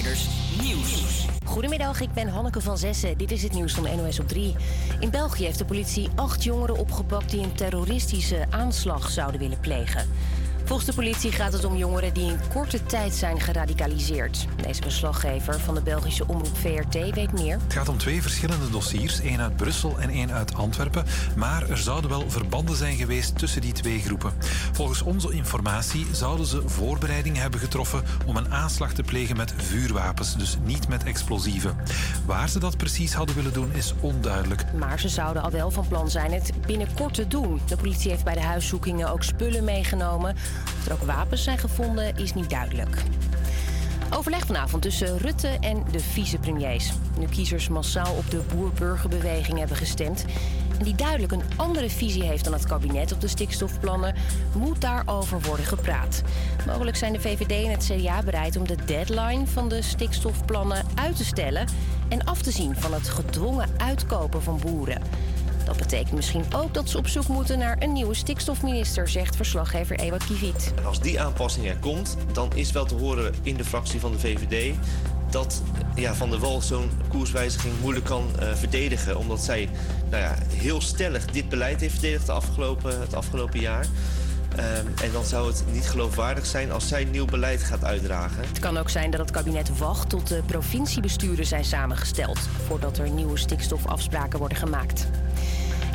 Nieuws. Goedemiddag, ik ben Hanneke van Zessen. Dit is het nieuws van NOS op 3. In België heeft de politie acht jongeren opgepakt die een terroristische aanslag zouden willen plegen. Volgens de politie gaat het om jongeren die in korte tijd zijn geradicaliseerd. Deze verslaggever van de Belgische omroep VRT weet meer. Het gaat om twee verschillende dossiers, één uit Brussel en één uit Antwerpen. Maar er zouden wel verbanden zijn geweest tussen die twee groepen. Volgens onze informatie zouden ze voorbereidingen hebben getroffen om een aanslag te plegen met vuurwapens, dus niet met explosieven. Waar ze dat precies hadden willen doen is onduidelijk. Maar ze zouden al wel van plan zijn het binnenkort te doen. De politie heeft bij de huiszoekingen ook spullen meegenomen. Of er ook wapens zijn gevonden, is niet duidelijk. Overleg vanavond tussen Rutte en de vicepremiers. Nu kiezers massaal op de boer-burgerbeweging hebben gestemd... en die duidelijk een andere visie heeft dan het kabinet op de stikstofplannen... moet daarover worden gepraat. Mogelijk zijn de VVD en het CDA bereid om de deadline van de stikstofplannen uit te stellen... en af te zien van het gedwongen uitkopen van boeren... Dat betekent misschien ook dat ze op zoek moeten naar een nieuwe stikstofminister, zegt verslaggever Ewout Kiviet. Als die aanpassing er komt, dan is wel te horen in de fractie van de VVD dat ja, Van der Wal zo'n koerswijziging moeilijk kan uh, verdedigen. Omdat zij nou ja, heel stellig dit beleid heeft verdedigd afgelopen, het afgelopen jaar. Um, en dan zou het niet geloofwaardig zijn als zij nieuw beleid gaat uitdragen. Het kan ook zijn dat het kabinet wacht tot de provinciebesturen zijn samengesteld... voordat er nieuwe stikstofafspraken worden gemaakt.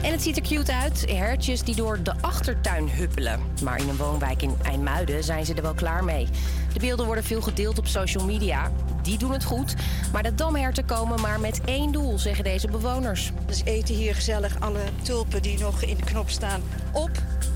En het ziet er cute uit. Hertjes die door de achtertuin huppelen. Maar in een woonwijk in IJmuiden zijn ze er wel klaar mee. De beelden worden veel gedeeld op social media. Die doen het goed. Maar de damherten komen maar met één doel, zeggen deze bewoners. Dus eten hier gezellig alle tulpen die nog in de knop staan op.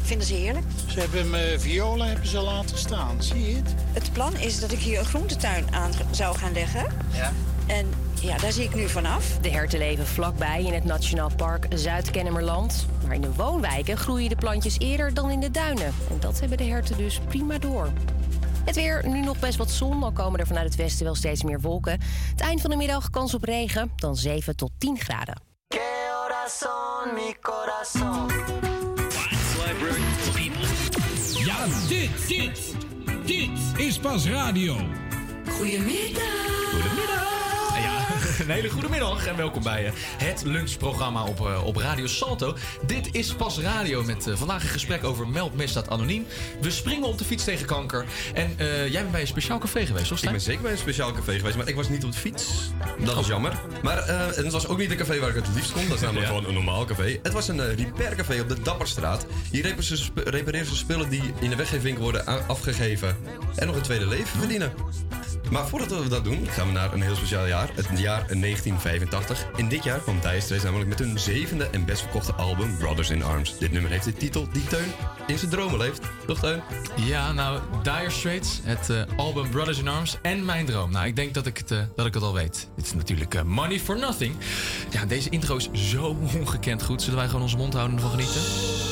Vinden ze heerlijk. Ze hebben uh, violen hebben ze laten staan, zie je het? Het plan is dat ik hier een groentetuin aan zou gaan leggen. Ja. En ja, daar zie ik nu vanaf. De herten leven vlakbij in het Nationaal Park Zuid-Kennemerland. Maar in de woonwijken groeien de plantjes eerder dan in de duinen. En dat hebben de herten dus prima door. Het weer, nu nog best wat zon, al komen er vanuit het westen wel steeds meer wolken. Het eind van de middag kans op regen, dan 7 tot 10 graden. Ja, dit, dit, dit is pas radio. Goedemiddag. Goedemiddag. Een hele goede middag en welkom bij eh, het lunchprogramma op, uh, op Radio Salto. Dit is Pas Radio met uh, vandaag een gesprek over meldmisdaad anoniem. We springen op de fiets tegen kanker. En jij bent bij een speciaal café geweest, of Ik ben zeker bij een speciaal café geweest, maar ik was niet op de fiets. Dat was jammer. Maar het was ook niet een café waar ik het liefst kon. Dat is namelijk Ja. gewoon een normaal café. Het was een repaircafé op de Dapperstraat. Hier repareren ze, spullen die in de weggeefwinkel worden afgegeven. En nog een tweede leven verdienen. Maar voordat we dat doen, gaan we naar een heel speciaal jaar. Het jaar 1985. In dit jaar kwam Dire Straits namelijk met hun zevende en best verkochte album Brothers in Arms. Dit nummer heeft de titel die Teun in zijn dromen leeft. Toch Teun? Ja, nou, Dire Straits, het eh, album Brothers in Arms en Mijn Droom. Nou, ik denk dat ik het, eh, dat ik het al weet. Dit is natuurlijk eh, Money for Nothing. Ja, deze intro is zo ongekend goed. Zullen wij gewoon onze mond houden en ervan genieten?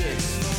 six.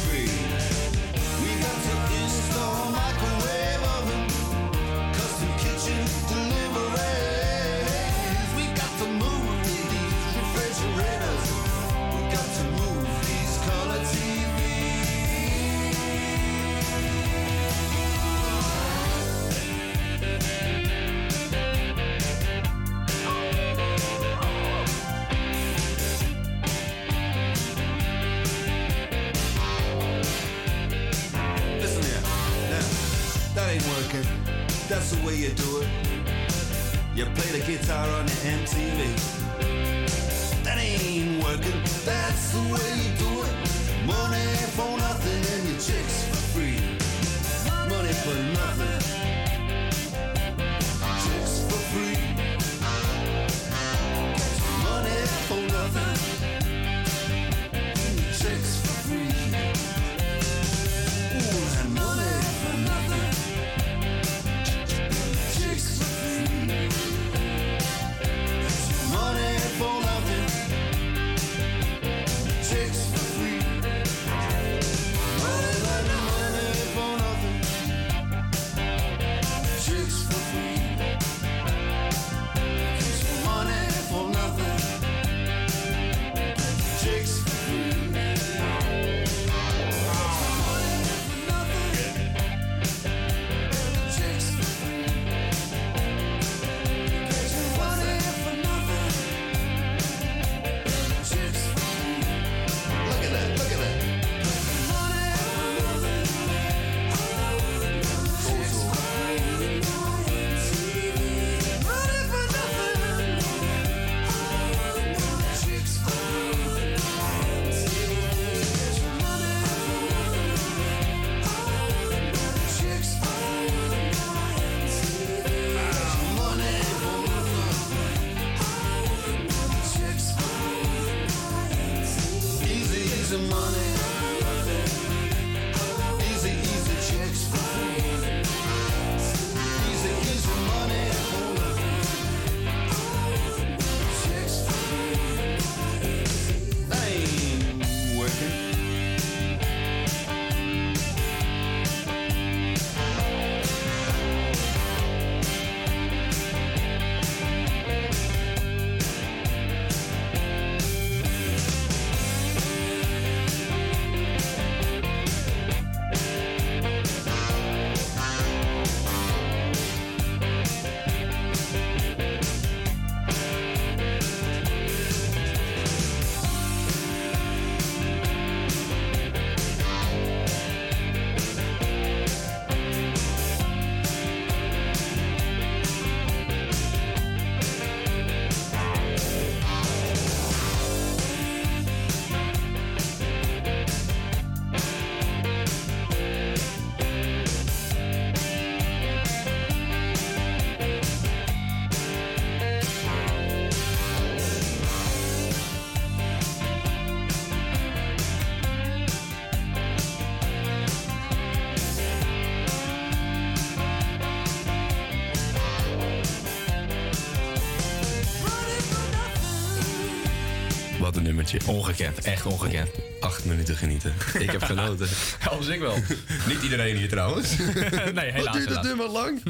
Wat een nummertje. Ongekend, echt ongekend. Acht minuten genieten. Ik heb genoten. Als ik wel. Niet iedereen hier trouwens. nee, helaas. Wat duurt het nummer lang?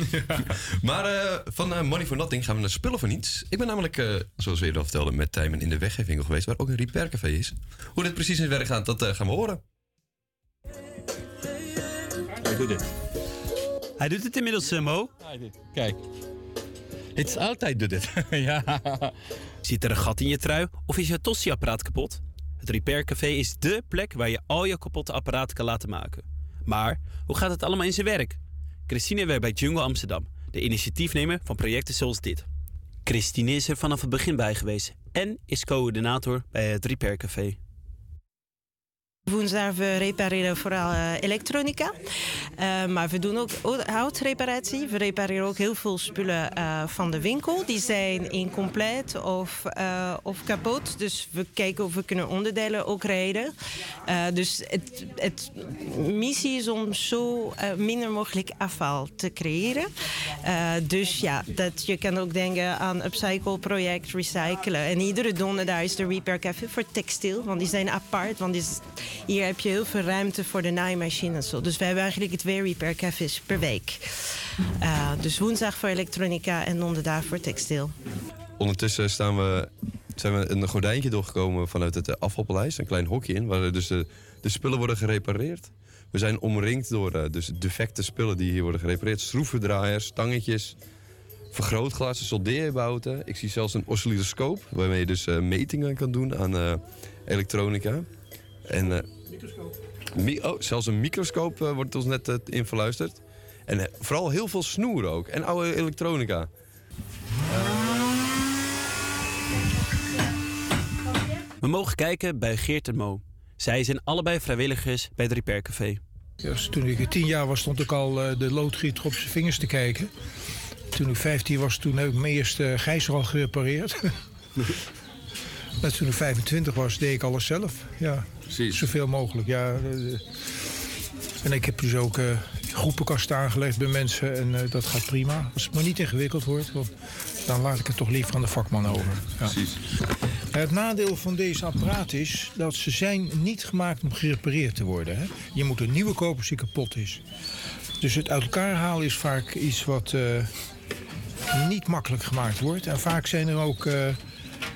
Maar eh, van eh, Money for Nothing gaan we naar Spullen voor Niets. Ik ben namelijk, eh, zoals we eerder al vertelden, met Tijmen in de weggeefwinkel geweest, waar ook een repaircafé is. Hoe dit precies in het werk gaat, dat eh, gaan we horen. Hij doet het. Hij doet het inmiddels, Mo. Kijk. Het is altijd doet het. ja. Zit er een gat in je trui of is je tosti-apparaat kapot? Het Repaircafé is dé plek waar je al je kapotte apparaten kan laten maken. Maar hoe gaat het allemaal in zijn werk? Christine werkt bij Jungle Amsterdam, de initiatiefnemer van projecten zoals dit. Christine is er vanaf het begin bij geweest en is coördinator bij het Repaircafé. Woensdag we repareren vooral eh, elektronica. Eh, maar we doen ook houtreparatie. We repareren ook heel veel spullen eh, van de winkel. Die zijn incompleet of, of kapot. Dus we kijken of we kunnen onderdelen ook rijden. Dus het, het missie is om zo minder mogelijk afval te creëren. Dus ja, dat je kan ook denken aan upcycle project, recyclen. En iedere donderdag is de Repair Café voor textiel. Want die zijn apart. Want die is- hier heb je heel veel ruimte voor de naaimachine en zo. Dus we hebben eigenlijk twee Repair Cafés per week. Eh, dus woensdag voor elektronica en donderdag voor textiel. Ondertussen staan we, zijn we een gordijntje doorgekomen vanuit het eh, afvalpaleis. Een klein hokje in, waar dus de, de spullen worden gerepareerd. We zijn omringd door eh, dus defecte spullen die hier worden gerepareerd. Schroevendraaiers, stangetjes, vergrootglazen, soldeerbouten. Ik zie zelfs een oscilloscoop, waarmee je dus metingen kan doen aan elektronica. En, eh, mi- oh, zelfs een microscoop eh, wordt ons net eh, in verluisterd. En vooral heel veel snoer ook. En oude elektronica. We mogen kijken bij Geert en Mo. Zij zijn allebei vrijwilligers bij het Repaircafé. Ja, dus toen ik tien jaar was, stond ik al eh, de loodgieter op zijn vingers te kijken. Toen ik 15 was, toen heb ik mijn eerste gijzer al gerepareerd. en toen ik 25 was, deed ik alles zelf. Ja, zoveel mogelijk. Ja, eh, en ik heb dus ook eh, groepenkasten aangelegd bij mensen en eh, dat gaat prima. Als het maar niet ingewikkeld wordt, want dan laat ik het toch liever aan de vakman over. Ja. Precies. Het nadeel van deze apparaat is dat ze zijn niet gemaakt om gerepareerd te worden. Hè? Je moet een nieuwe kopen als die kapot is. Dus het uit elkaar halen is vaak iets wat niet makkelijk gemaakt wordt. En vaak zijn er ook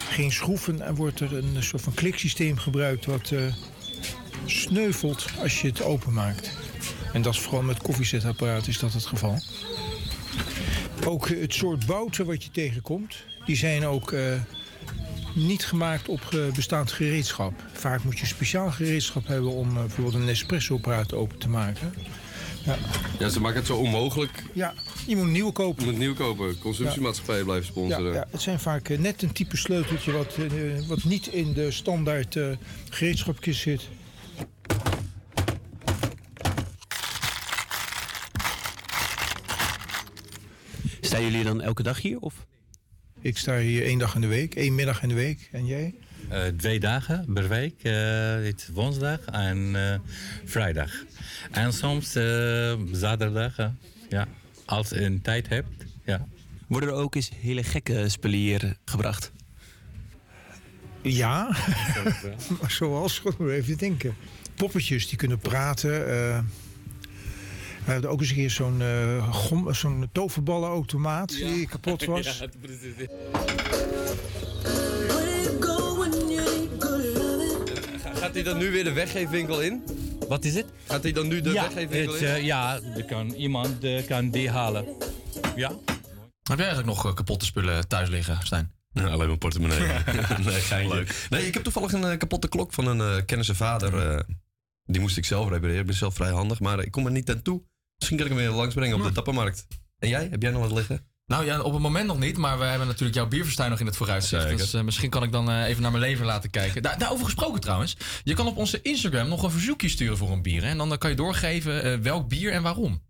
geen schroeven en wordt er een soort van kliksysteem gebruikt wat eh, sneuvelt als je het openmaakt. En dat is vooral met koffiezetapparaat is dat het geval. Ook het soort bouten wat je tegenkomt, die zijn ook eh, niet gemaakt op bestaand gereedschap. Vaak moet je speciaal gereedschap hebben om eh, bijvoorbeeld een Nespresso-apparaat open te maken. Ja. Ja, ze maken het zo onmogelijk. Ja, je moet een nieuwe kopen. Je moet een nieuwe kopen. Consumptiemaatschappijen blijven Ja, sponsoren. ja, het zijn vaak eh, net een type sleuteltje wat, eh, wat niet in de standaard eh gereedschapkist zit. Staan jullie dan elke dag hier? Of? Ik sta hier één dag in de week, één middag in de week. En jij? Eh, twee dagen per week. eh, het is woensdag en eh, vrijdag. En soms eh, zaterdag, ja, als je een tijd hebt. Ja. Worden er ook eens hele gekke spullen hier eh, gebracht? Ja, maar zoals, goed, moet even denken. Poppetjes die kunnen praten. eh. we hadden ook eens een keer zo'n eh, gom- zo'n toverballenautomaat die kapot was. hij dan nu weer de weggeefwinkel in? Wat is het? Gaat hij dan nu de ja, weggeefwinkel het, in? eh, ja, er kan, iemand eh, kan die halen. Ja. Heb jij eigenlijk nog eh, kapotte spullen thuis liggen, Stijn? Nee, alleen mijn portemonnee. nee, geintje. Leuk. Nee, ik heb toevallig een eh, kapotte klok van een eh kennis en vader. eh, die moest ik zelf repareren. Ik ben zelf vrij handig, maar ik kom er niet aan toe. Misschien kan ik hem weer langsbrengen op de tappenmarkt. En jij? Heb jij nog wat liggen? Nou ja, op het moment nog niet, maar we hebben natuurlijk jouw bierverstuin nog in het vooruitzicht. Zeker. Dus eh, misschien kan ik dan eh, even naar mijn lever laten kijken. Daar, daarover gesproken trouwens. Je kan op onze Instagram nog een verzoekje sturen voor een bier. Hè? En dan kan je doorgeven eh, welk bier en waarom.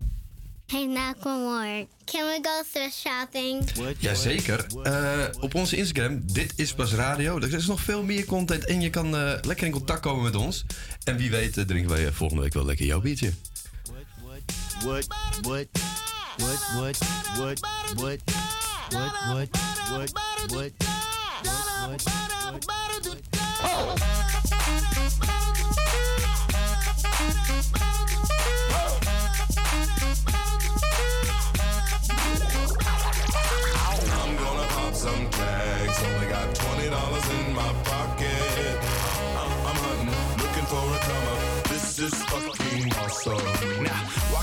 Hey, Nakamore, can we go thrift shopping? Jazeker. Eh op onze Instagram, dit is pas radio. Er is nog veel meer content en je kan eh, lekker in contact komen met ons. En wie weet drinken wij volgende week wel lekker jouw biertje. What, what, what, what, what, what, what, what, what, what, what, what, what, I'm gonna pop some tags. Only got twenty dollars in my pocket. I'm, hunting, looking for a come up. This is fucking awesome.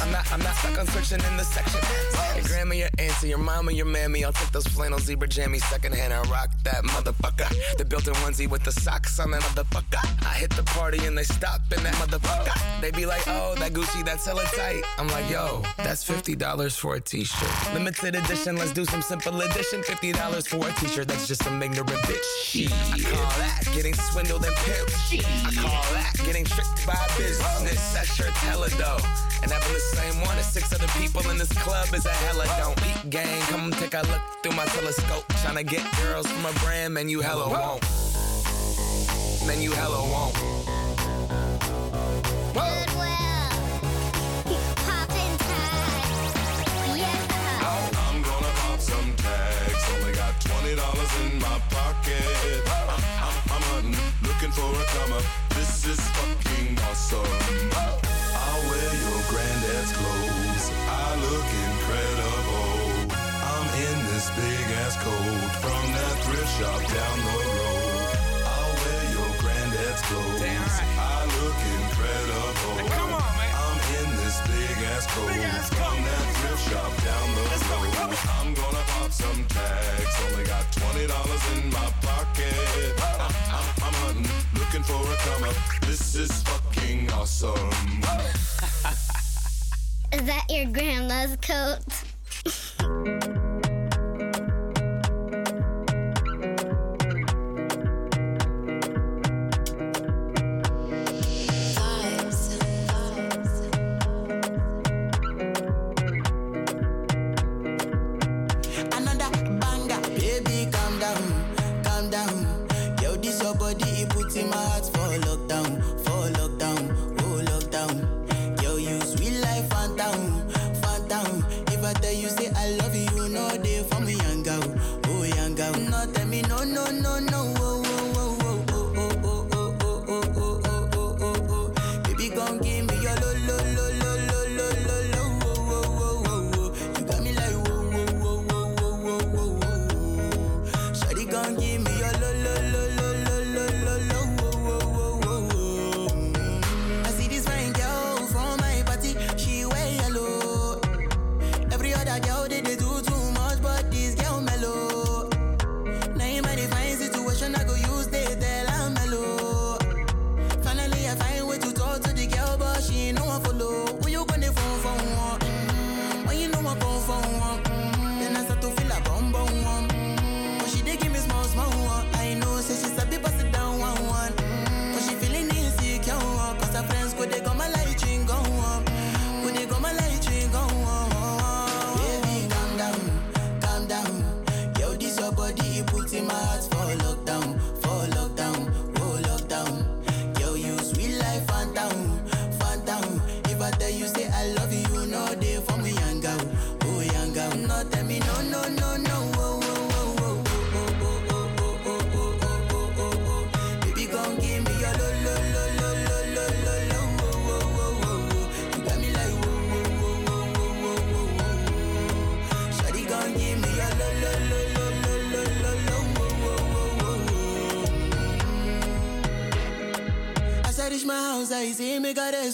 I'm not, I'm not stuck on searching in the section. Your grandma, your auntie, your mama, your mammy. I'll take those flannel zebra jammies secondhand and rock that motherfucker. The built-in onesie with the socks on that motherfucker. I hit the party and they stop in that motherfucker. They be like, oh, that Gucci, that's hella tight. I'm like, yo, that's $50 for a t-shirt. Limited edition, let's do some simple edition. $50 for a t-shirt, that's just some ignorant bitch. Shit. I call that getting swindled and pimped. I call that getting tricked by business. That shirt's hella dope. And having the same one as six other people in this club is a hella don't beat gang. Come take a look through my telescope. Tryna get girls from a brand, man, you hella won't. Man, you hella won't. Good well poppin' tags. Yeah. I'm gonna pop some tags. Only got twenty dollars in my pocket. Looking for a come up. This is fucking awesome. I'll wear your granddad's clothes. I look incredible. I'm in this big ass coat from that thrift shop down the road. I'll wear your granddad's clothes. I look incredible. Big ass coat from that thrift shop down the road. I'm gonna pop some tags. Only got twenty dollars in my pocket. I'm, I'm, I'm hunting, looking for a come up. This is fucking awesome. Is that your grandma's coat?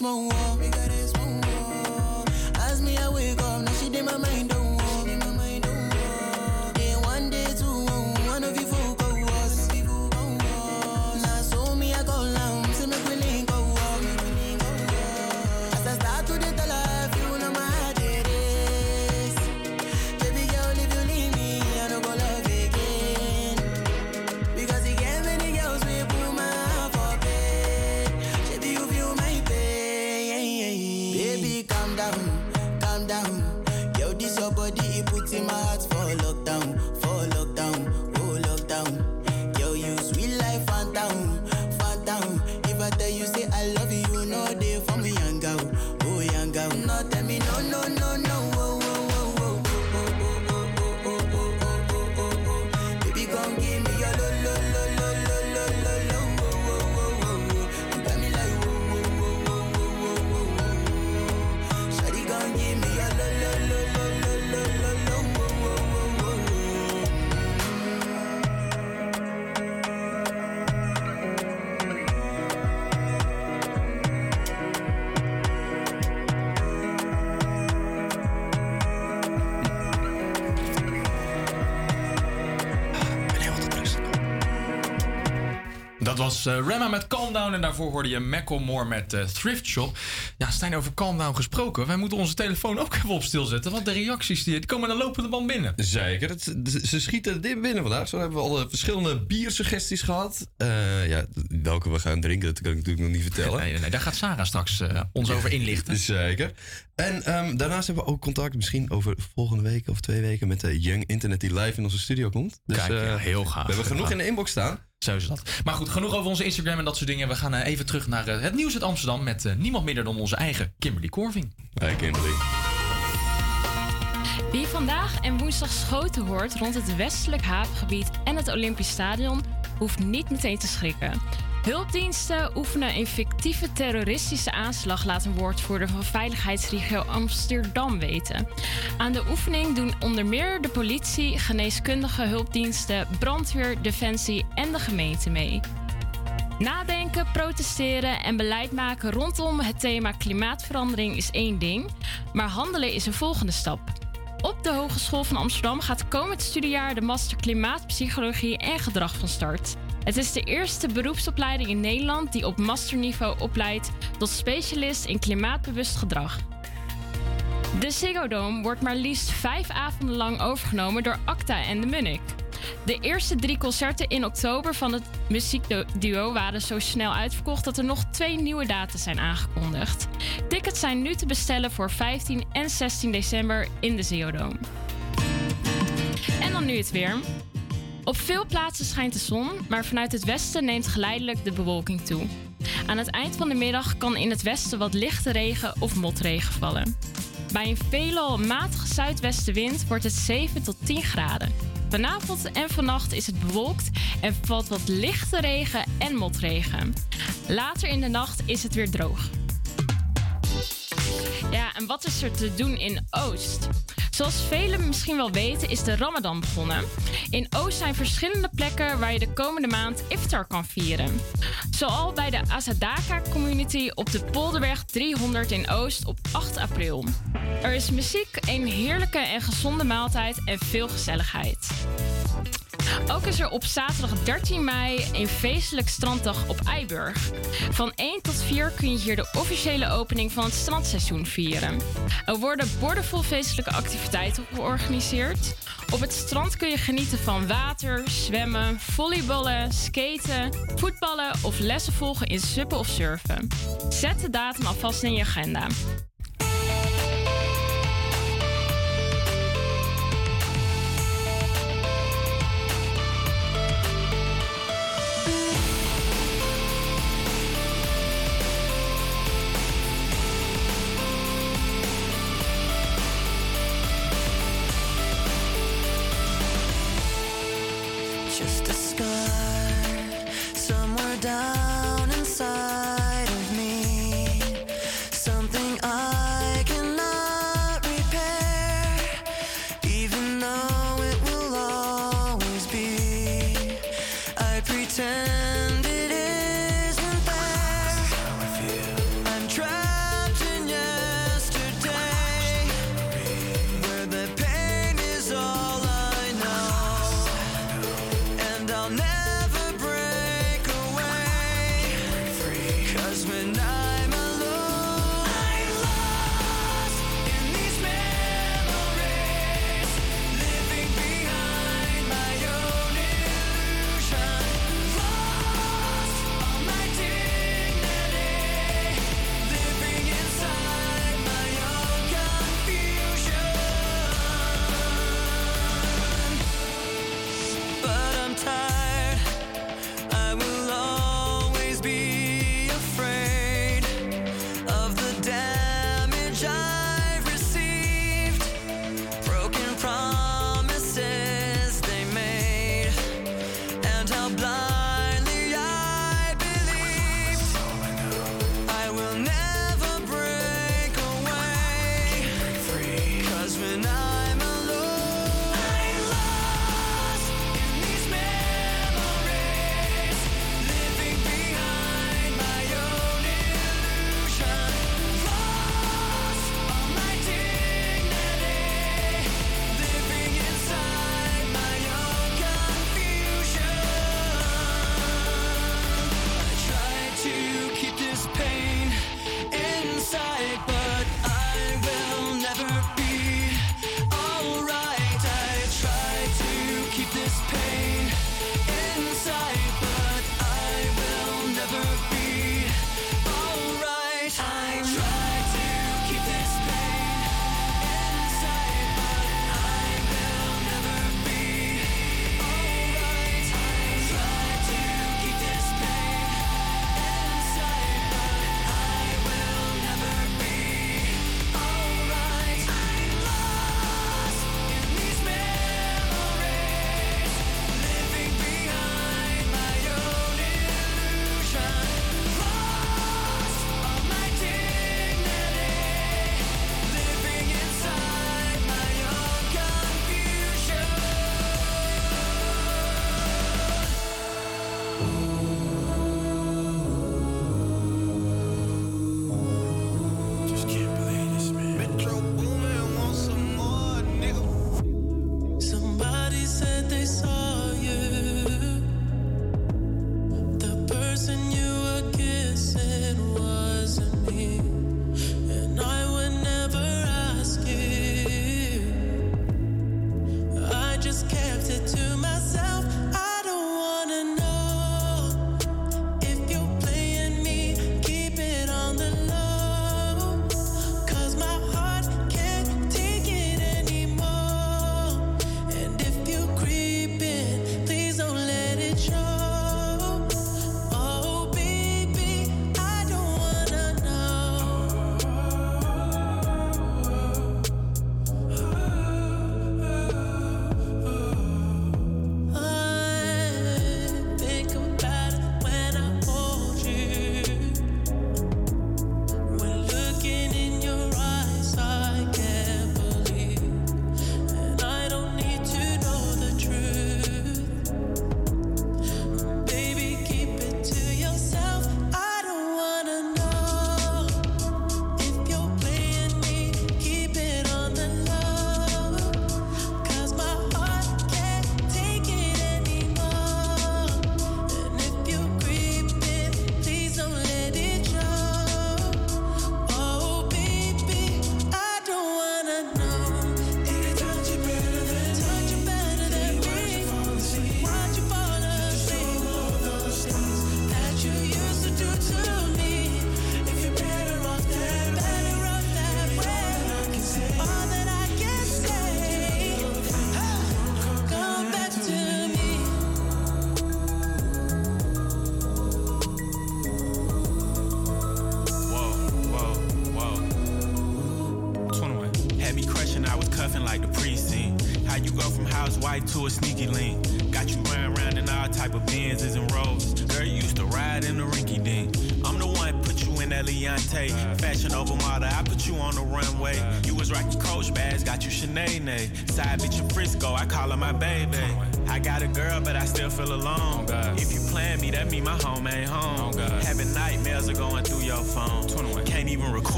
my down, calm down. Yo, this your body, it puts in my heart for lockdown, for lockdown, lockdown. Was eh Remma met Calm Down en daarvoor hoorde je Macklemore met eh, Thrift Shop. Ja, Stijn, over Calm Down gesproken. Wij moeten onze telefoon ook even op stilzetten, want de reacties die, die komen de lopende band binnen. Zeker, het, ze schieten dit binnen vandaag. Zo hebben we al verschillende biersuggesties gehad. Eh, ja, welke we gaan drinken, dat kan ik natuurlijk nog niet vertellen. Nee, nee, nee daar gaat Sarah straks ons over inlichten. Zeker. En ehm, daarnaast hebben we ook contact, misschien over volgende week of twee weken, met de Young Internet die live in onze studio komt. Dus, Kijk, ja, heel gaaf. We hebben genoeg in de inbox staan. Zo is dat. Maar goed, genoeg over onze Instagram en dat soort dingen. We gaan eh, even terug naar eh, het nieuws uit Amsterdam met eh, niemand minder dan onze eigen Kimberly Corving. Hey Kimberly. Wie vandaag en woensdag schoten hoort rond het westelijk havengebied en het Olympisch Stadion, hoeft niet meteen te schrikken. Hulpdiensten oefenen een fictieve terroristische aanslag, laat een woordvoerder van veiligheidsregio Amsterdam weten. Aan de oefening doen onder meer de politie, geneeskundige hulpdiensten, brandweer, defensie en de gemeente mee. Nadenken, protesteren en beleid maken rondom het thema klimaatverandering is één ding, maar handelen is een volgende stap. Op de Hogeschool van Amsterdam gaat komend studiejaar de Master Klimaatpsychologie en Gedrag van start. Het is de eerste beroepsopleiding in Nederland die op masterniveau opleidt tot specialist in klimaatbewust gedrag. De Ziggo Dome wordt maar liefst vijf avonden lang overgenomen door Acta en de Munnik. De eerste drie concerten in oktober van het muziekduo waren zo snel uitverkocht dat er nog twee nieuwe data zijn aangekondigd. Tickets zijn nu te bestellen voor 15 en 16 december in de Ziggo Dome. En dan nu het weer. Op veel plaatsen schijnt de zon, maar vanuit het westen neemt geleidelijk de bewolking toe. Aan het eind van de middag kan in het westen wat lichte regen of motregen vallen. Bij een veelal matige zuidwestenwind wordt het 7 tot 10 graden. Vanavond en vannacht is het bewolkt en valt wat lichte regen en motregen. Later in de nacht is het weer droog. Ja, en wat is er te doen in Oost? Zoals velen misschien wel weten is de Ramadan begonnen. In Oost zijn verschillende plekken waar je de komende maand iftar kan vieren. Zoal bij de Azadaka Community op de Polderweg 300 in Oost op 8 april. Er is muziek, een heerlijke en gezonde maaltijd en veel gezelligheid. Ook is er op zaterdag 13 mei een feestelijk stranddag op Eiburg. Van 1 tot 4 kun je hier de officiële opening van het strandseizoen vieren. Er worden bordenvol feestelijke activiteiten georganiseerd. Op het strand kun je genieten van water, zwemmen, volleyballen, skaten, voetballen of lessen volgen in suppen of surfen. Zet de datum alvast in je agenda.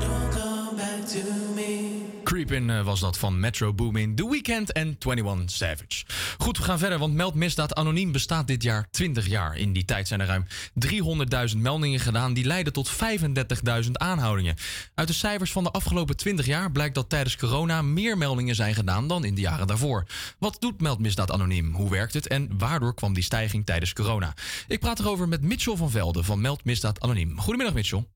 Don't come back to me. Creepin' eh, was dat van Metro Boomin, The Weeknd en 21 Savage. Goed, we gaan verder, want Meldmisdaad Anoniem bestaat dit jaar 20 jaar. In die tijd zijn er ruim 300.000 meldingen gedaan die leiden tot 35.000 aanhoudingen. Uit de cijfers van de afgelopen 20 jaar blijkt dat tijdens corona meer meldingen zijn gedaan dan in de jaren daarvoor. Wat doet Meldmisdaad Anoniem? Hoe werkt het en waardoor kwam die stijging tijdens corona? Ik praat erover met Mitchell van Velde van Meldmisdaad Anoniem. Goedemiddag Mitchell.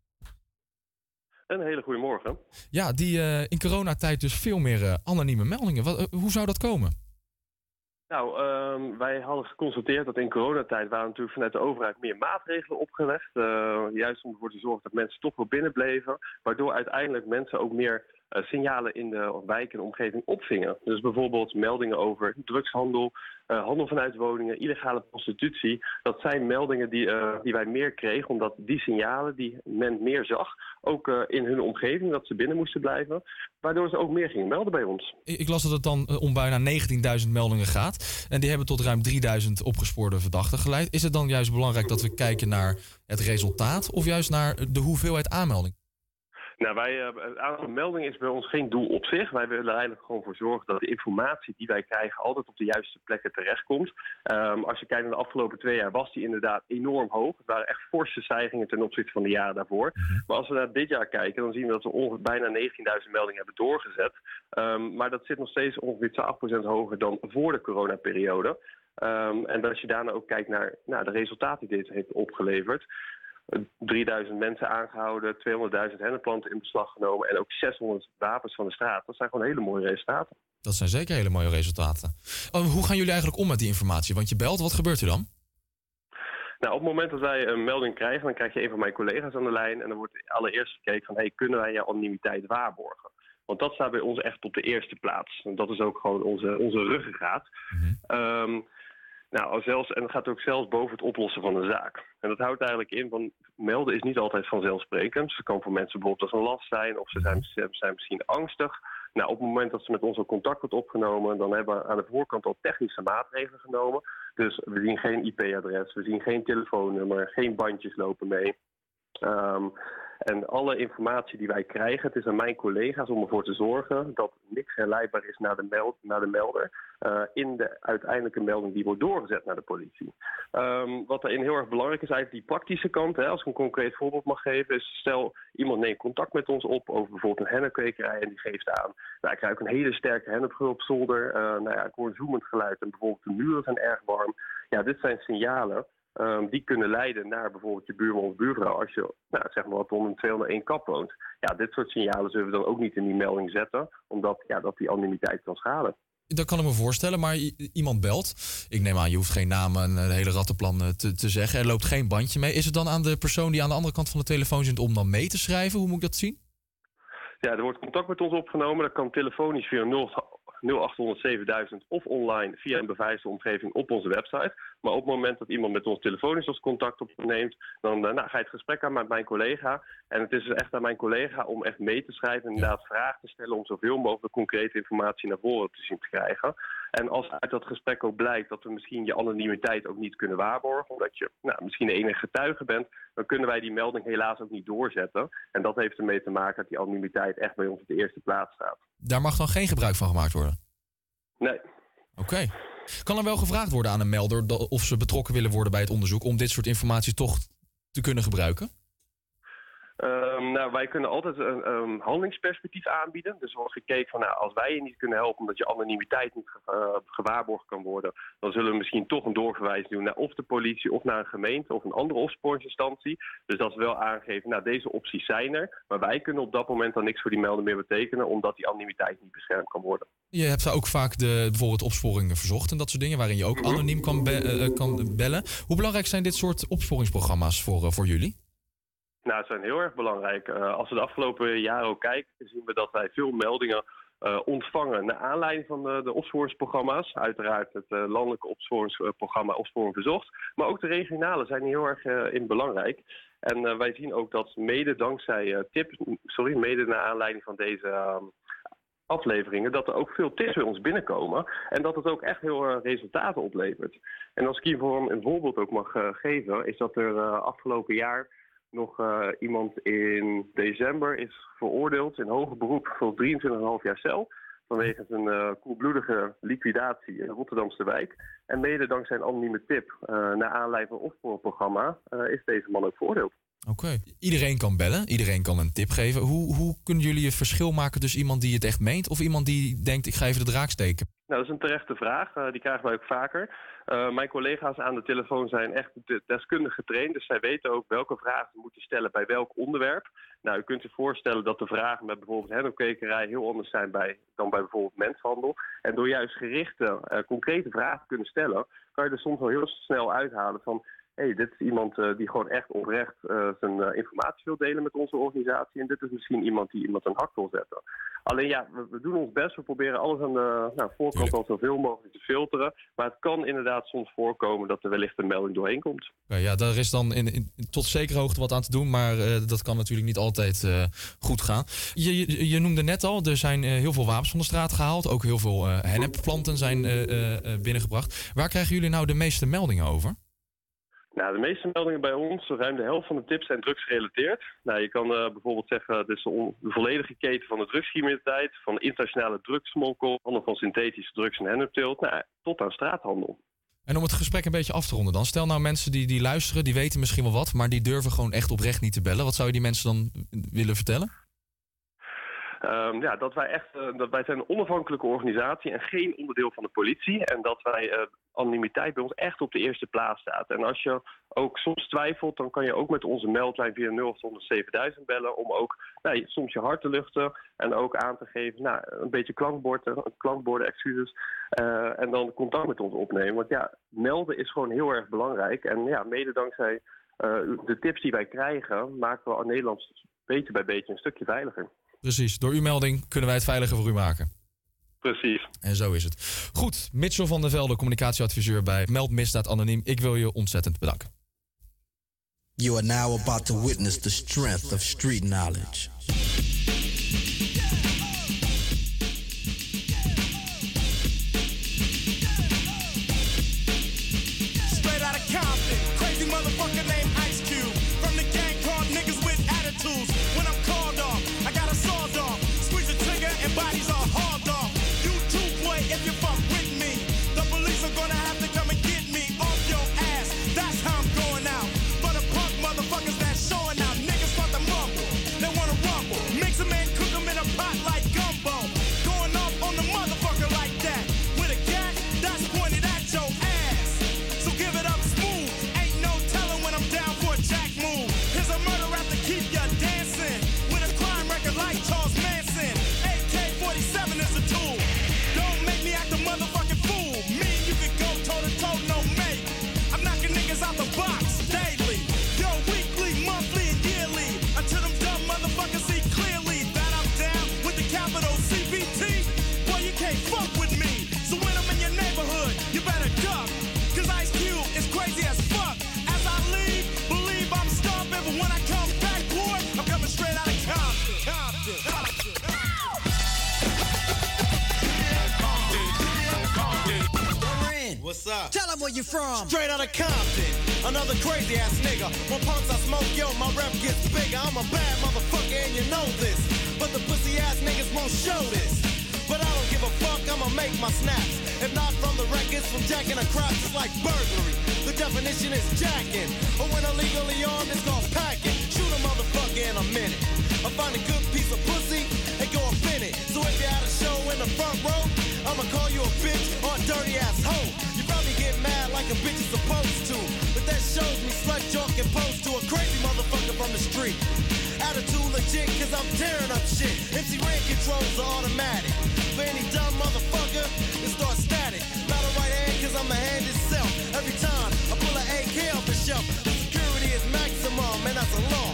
Een hele goede morgen. Ja, die eh, in coronatijd dus veel meer eh, anonieme meldingen. Wat, eh, hoe zou dat komen? Nou, ehm, wij hadden geconstateerd dat in coronatijd waren natuurlijk vanuit de overheid meer maatregelen opgelegd. eh, juist om ervoor te zorgen dat mensen toch wel binnen bleven. Waardoor uiteindelijk mensen ook meer signalen in de wijk en omgeving opvingen. Dus bijvoorbeeld meldingen over drugshandel, eh, handel vanuit woningen, illegale prostitutie. Dat zijn meldingen die, eh, die wij meer kregen, omdat die signalen die men meer zag, ook eh, in hun omgeving, dat ze binnen moesten blijven. Waardoor ze ook meer gingen melden bij ons. Ik las dat het dan eh, om bijna 19.000 meldingen gaat. En die hebben tot ruim 3.000 opgespoorde verdachten geleid. Is het dan juist belangrijk dat we kijken naar het resultaat of juist naar de hoeveelheid aanmelding? Nou, wij, eh, het aantal meldingen is bij ons geen doel op zich. Wij willen er eigenlijk gewoon voor zorgen dat de informatie die wij krijgen altijd op de juiste plekken terechtkomt. Ehm, als je kijkt naar de afgelopen twee jaar was die inderdaad enorm hoog. Het waren echt forse stijgingen ten opzichte van de jaren daarvoor. Maar als we naar dit jaar kijken, dan zien we dat we ongeveer bijna 19.000 meldingen hebben doorgezet. Ehm, maar dat zit nog steeds ongeveer 12% hoger dan voor de coronaperiode. Ehm, en als je daarna ook kijkt naar nou, de resultaten die dit heeft opgeleverd. 3000 mensen aangehouden, 200.000 hennenplanten in beslag genomen en ook 600 wapens van de straat. Dat zijn gewoon hele mooie resultaten. Dat zijn zeker hele mooie resultaten. Oh, hoe gaan jullie eigenlijk om met die informatie? Want je belt, wat gebeurt er dan? Nou, op het moment dat wij een melding krijgen, dan krijg je een van mijn collega's aan de lijn en dan wordt allereerst gekeken van, hey, kunnen wij jouw anonimiteit waarborgen? Want dat staat bij ons echt op de eerste plaats. En dat is ook gewoon onze, onze ruggengraat. Ehm, nou, zelfs, en dat gaat ook zelfs boven het oplossen van een zaak. En dat houdt eigenlijk in van melden is niet altijd vanzelfsprekend. Dus het kan voor mensen bijvoorbeeld als een last zijn of ze zijn, ze zijn misschien angstig. Nou, op het moment dat ze met ons al contact wordt opgenomen, dan hebben we aan de voorkant al technische maatregelen genomen. Dus we zien geen IP-adres, we zien geen telefoonnummer, geen bandjes lopen mee. Ehm, en alle informatie die wij krijgen, het is aan mijn collega's om ervoor te zorgen dat niks herleidbaar is naar de, meld, naar de melder eh, in de uiteindelijke melding die wordt doorgezet naar de politie. Ehm, wat daarin heel erg belangrijk is, eigenlijk die praktische kant. Hè, als ik een concreet voorbeeld mag geven, is stel iemand neemt contact met ons op over bijvoorbeeld een hennenkwekerij en die geeft aan, nou, ik krijg een hele sterke hennepgeur op zolder, eh, nou ja, ik hoor zoemend geluid en bijvoorbeeld de muren zijn erg warm. Ja, dit zijn signalen Ehm, die kunnen leiden naar bijvoorbeeld je buurman of buurvrouw als je nou, zeg maar wat om een 201 kap woont. Ja, dit soort signalen zullen we dan ook niet in die melding zetten, omdat ja, dat die anonimiteit kan schaden. Dat kan ik me voorstellen, maar iemand belt. Ik neem aan, je hoeft geen naam en een hele rattenplan eh, te, te zeggen. Er loopt geen bandje mee. Is het dan aan de persoon die aan de andere kant van de telefoon zit om dan mee te schrijven? Hoe moet ik dat zien? Ja, er wordt contact met ons opgenomen. Dat kan telefonisch via 0 0800 7000 of online via een beveiligde omgeving op onze website. Maar op het moment dat iemand met ons telefonisch als contact opneemt, dan eh, nou, ga je het gesprek aan met mijn collega. En het is dus echt aan mijn collega om echt mee te schrijven en inderdaad vragen te stellen om zoveel mogelijk concrete informatie naar voren te zien te krijgen. En als uit dat gesprek ook blijkt dat we misschien je anonimiteit ook niet kunnen waarborgen, omdat je nou, misschien de enige getuige bent, dan kunnen wij die melding helaas ook niet doorzetten. En dat heeft ermee te maken dat die anonimiteit echt bij ons op de eerste plaats staat. Daar mag dan geen gebruik van gemaakt worden? Nee. Oké. Kan er wel gevraagd worden aan een melder of ze betrokken willen worden bij het onderzoek om dit soort informatie toch te kunnen gebruiken? Ehm, nou, wij kunnen altijd een een handelingsperspectief aanbieden. Dus er wordt gekeken van, nou, als wij je niet kunnen helpen omdat je anonimiteit niet eh, gewaarborgd kan worden, dan zullen we misschien toch een doorverwijzing doen naar of de politie of naar een gemeente of een andere opsporingsinstantie. Dus dat we wel aangeven, nou, deze opties zijn er, maar wij kunnen op dat moment dan niks voor die melder meer betekenen, omdat die anonimiteit niet beschermd kan worden. Je hebt daar ook vaak de, bijvoorbeeld opsporingen verzocht en dat soort dingen, waarin je ook anoniem kan, be- eh, eh, kan bellen. Hoe belangrijk zijn dit soort opsporingsprogramma's voor, voor jullie? Nou, het zijn heel erg belangrijk. Eh, als we de afgelopen jaren ook kijken, zien we dat wij veel meldingen eh, ontvangen naar aanleiding van de, de opsporingsprogramma's. Uiteraard het eh, landelijke opsporingsprogramma Opsporing Verzocht. Maar ook de regionale zijn heel erg in belangrijk. En wij zien ook dat mede dankzij tips, sorry, mede naar aanleiding van deze ehm, afleveringen, dat er ook veel tips bij ons binnenkomen. En dat het ook echt heel eh, resultaten oplevert. En als ik hiervoor een voorbeeld ook mag geven, is dat er afgelopen jaar nog eh, iemand in december is veroordeeld in hoger beroep voor 23,5 jaar cel. Vanwege een eh, koelbloedige liquidatie in Rotterdamse wijk. En mede dankzij een anonieme tip eh, naar aanleiding van eh, is deze man ook veroordeeld. Oké. Iedereen kan bellen, iedereen kan een tip geven. Hoe, hoe kunnen jullie het verschil maken tussen iemand die het echt meent of iemand die denkt ik ga even de draak steken? Nou, dat is een terechte vraag. Eh, die krijgen wij ook vaker. Eh, mijn collega's aan de telefoon zijn echt de- deskundig getraind. Dus zij weten ook welke vragen ze moeten stellen bij welk onderwerp. Nou, u kunt zich voorstellen dat de vragen met bijvoorbeeld hennepkwekerij heel anders zijn bij, dan bij bijvoorbeeld menshandel. En door juist gerichte, eh, concrete vragen te kunnen stellen, kan je er soms wel heel snel uithalen van... hey, dit is iemand eh, die gewoon echt oprecht eh, zijn eh, informatie wil delen met onze organisatie. En dit is misschien iemand die iemand een hak wil zetten. Alleen ja, we, doen ons best. We proberen alles aan de nou, voorkant al zoveel mogelijk te filteren. Maar het kan inderdaad soms voorkomen dat er wellicht een melding doorheen komt. Oké, ja, daar is dan in, in- tot zekere hoogte wat aan te doen, maar dat kan natuurlijk niet altijd goed gaan. Je, je, noemde net al, er zijn heel veel wapens van de straat gehaald. Ook heel veel hennepplanten zijn binnengebracht. Waar krijgen jullie nou de meeste meldingen over? Nou, de meeste meldingen bij ons, ruim de helft van de tips zijn drugsgerelateerd. Nou, je kan eh, bijvoorbeeld zeggen, on- de volledige keten van de drugscriminaliteit, van internationale drugsmokkel, handel van synthetische drugs en hennepteelt, nou, tot aan straathandel. En om het gesprek een beetje af te ronden dan. Stel nou mensen die, die luisteren, die weten misschien wel wat, maar die durven gewoon echt oprecht niet te bellen. Wat zou je die mensen dan willen vertellen? Ehm, ja, dat wij echt, eh, dat wij zijn een onafhankelijke organisatie en geen onderdeel van de politie. En dat wij eh, anonimiteit bij ons echt op de eerste plaats staat. En als je ook soms twijfelt, dan kan je ook met onze meldlijn via 0800 7000 bellen om ook nou, soms je hart te luchten en ook aan te geven, nou, een beetje klankborden, klankborden, excuses. eh, en dan contact met ons opnemen. Want ja, melden is gewoon heel erg belangrijk. En ja, mede dankzij de tips die wij krijgen, maken we Nederland beetje bij beetje een stukje veiliger. Precies, door uw melding kunnen wij het veiliger voor u maken. Precies. En zo is het. Goed, Mitchell van der Velde, communicatieadviseur bij Meld Misdaad Anoniem. Ik wil je ontzettend bedanken. You are now about to witness the strength of street knowledge. Up? Tell him where you from. Straight out of Compton. Another crazy ass nigga. When punks I smoke, yo, my rep gets bigger. I'm a bad motherfucker and you know this. But the pussy ass niggas won't show this. But I don't give a fuck, I'ma make my snaps. If not from the records, from jacking across, it's like burglary. The definition is jacking. Or when illegally armed, it's called packing. Shoot a motherfucker in a minute. I find a good piece of pussy and go in it. So if you're at a show in the front row, I'ma call you a bitch or a dirty ass hoe. You get mad like a bitch is supposed to. But that shows me slut and pose to a crazy motherfucker from the street. Attitude legit, cause I'm tearing up shit. MC Ren controls are automatic. For any dumb motherfucker, it starts static. Not a right hand, cause I'm the hand itself. Every time I pull an AK off the shelf, the security is maximum, and that's a law.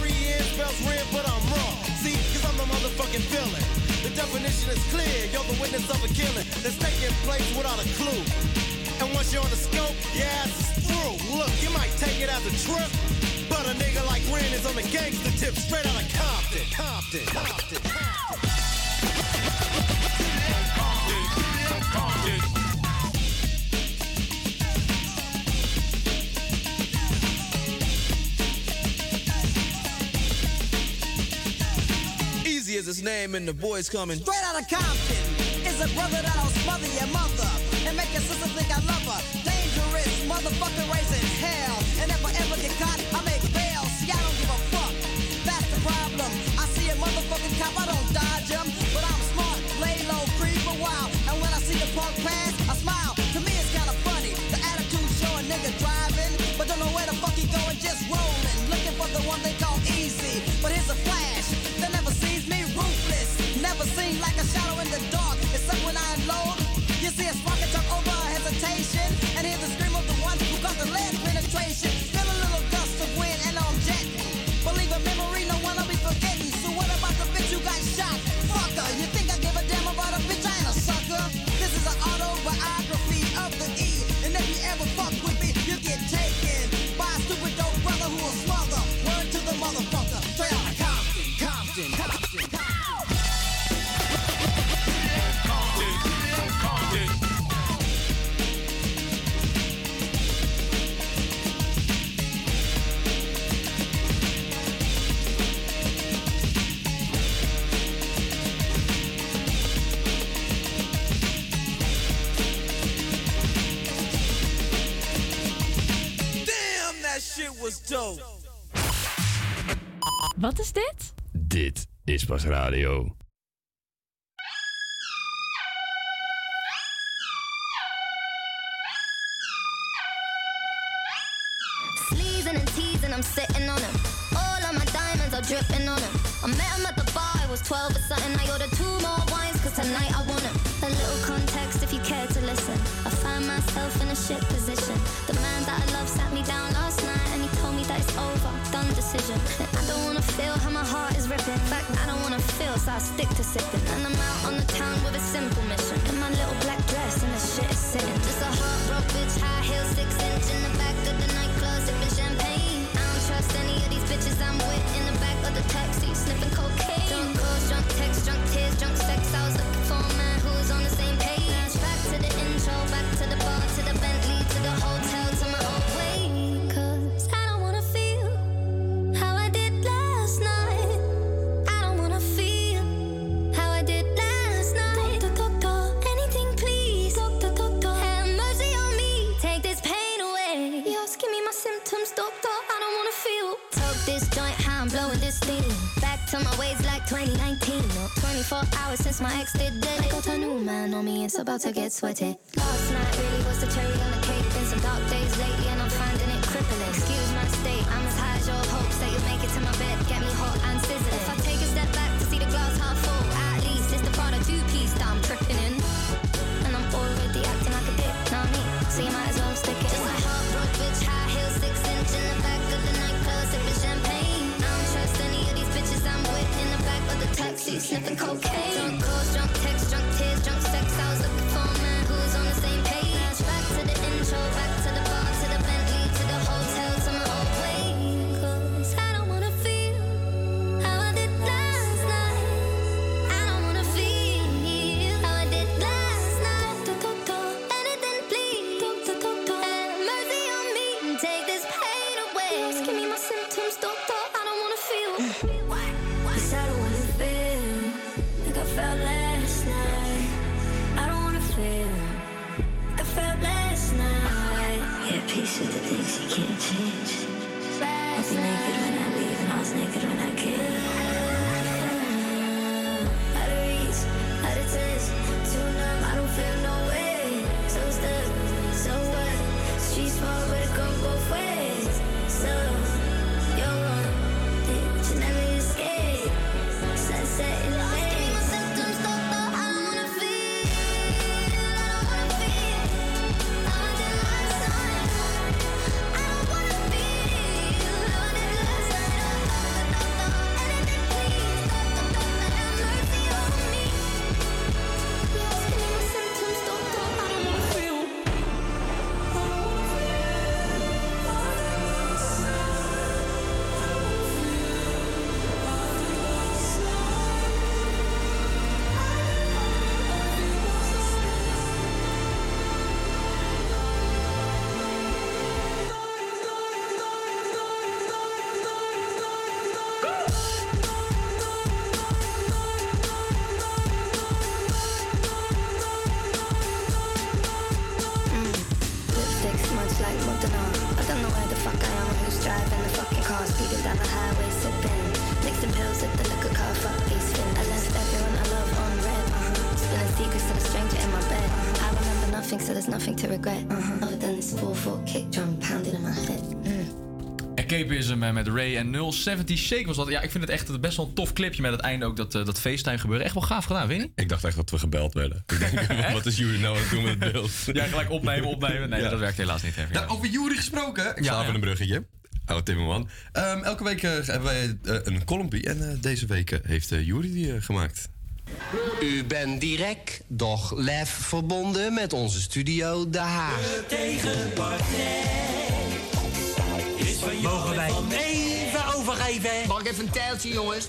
R-E-N spells red, but I'm wrong. See, cause I'm the motherfucking villain. The definition is clear, you're the witness of a killing that's taking place without a clue. And once you're on the scope, yeah, is through. Look, you might take it as a trip, but a nigga like Ren is on the gangster tip, straight out of Compton. Compton. Compton. Easy as his name and the boys coming. Straight out of Compton is a brother that'll smother your mother and make your sister think I love her. Dangerous motherfucker raising Pas radio. Sleezing and teasing, I'm sitting on him. All of my diamonds are dripping on him. I met him at the bar, I was 12 or something. I ordered two more wines, cause tonight I want him. A little context if you care to listen. I find myself in a shit position. The man that I love sat me down last night and he told me that it's over, done decision. Feel how my heart is ripping. In fact, I don't wanna feel, so I stick to sipping. And I'm out on the town with a simple mission. In my little black dress and the shit is sitting. Just a heart broke bitch, high heels, six inch in the back of the nightclub, sipping champagne. I don't trust any of these bitches I'm with in the back of the taxi, sniffing cocaine. Drunk calls, drunk texts, drunk tears, drunk sex. I was looking my ex did it. I got a new man on me, it's about to get sweaty. Last night really was the cherry on the cake. Been some dark days lately, and I'm finding it crippling. Excuse my state, I'm as high as your hopes that you'll make it to my bed. Get me hot and sizzling. If I take a step back to see the glass half full, at least it's the Prada two piece that I'm tripping in. And I'm already acting like a dick, know me? So you might as well stick it. Just a heart broke bitch, high heels, six inch in the back of the nightclub, sipping champagne. Taxi, sniffing cocaine. Drunk calls, drunk texts, drunk tears, drunk sex. I was looking for a man who was on the same page. Back to the intro, back Eh, met Ray en 070 Shake was dat. Ja, ik vind het echt best wel een tof clipje met het einde ook dat, eh, dat FaceTime gebeuren. Echt wel gaaf gedaan, weet je? Ik dacht echt dat we gebeld werden. Wat is jullie nou aan het doen met het beeld? Ja, gelijk opnemen, opnemen. Nee, Ja. dat werkt helaas niet. Even, Nou, over Jury gesproken. Ik Ja, ja. een bruggetje. Oude Timmerman. Ehm, elke week eh, hebben wij een columpie. En eh, deze week heeft uh, Jury die gemaakt. U bent direct, doch lef verbonden met onze studio De Haag. Mogen een tijltje, jongens?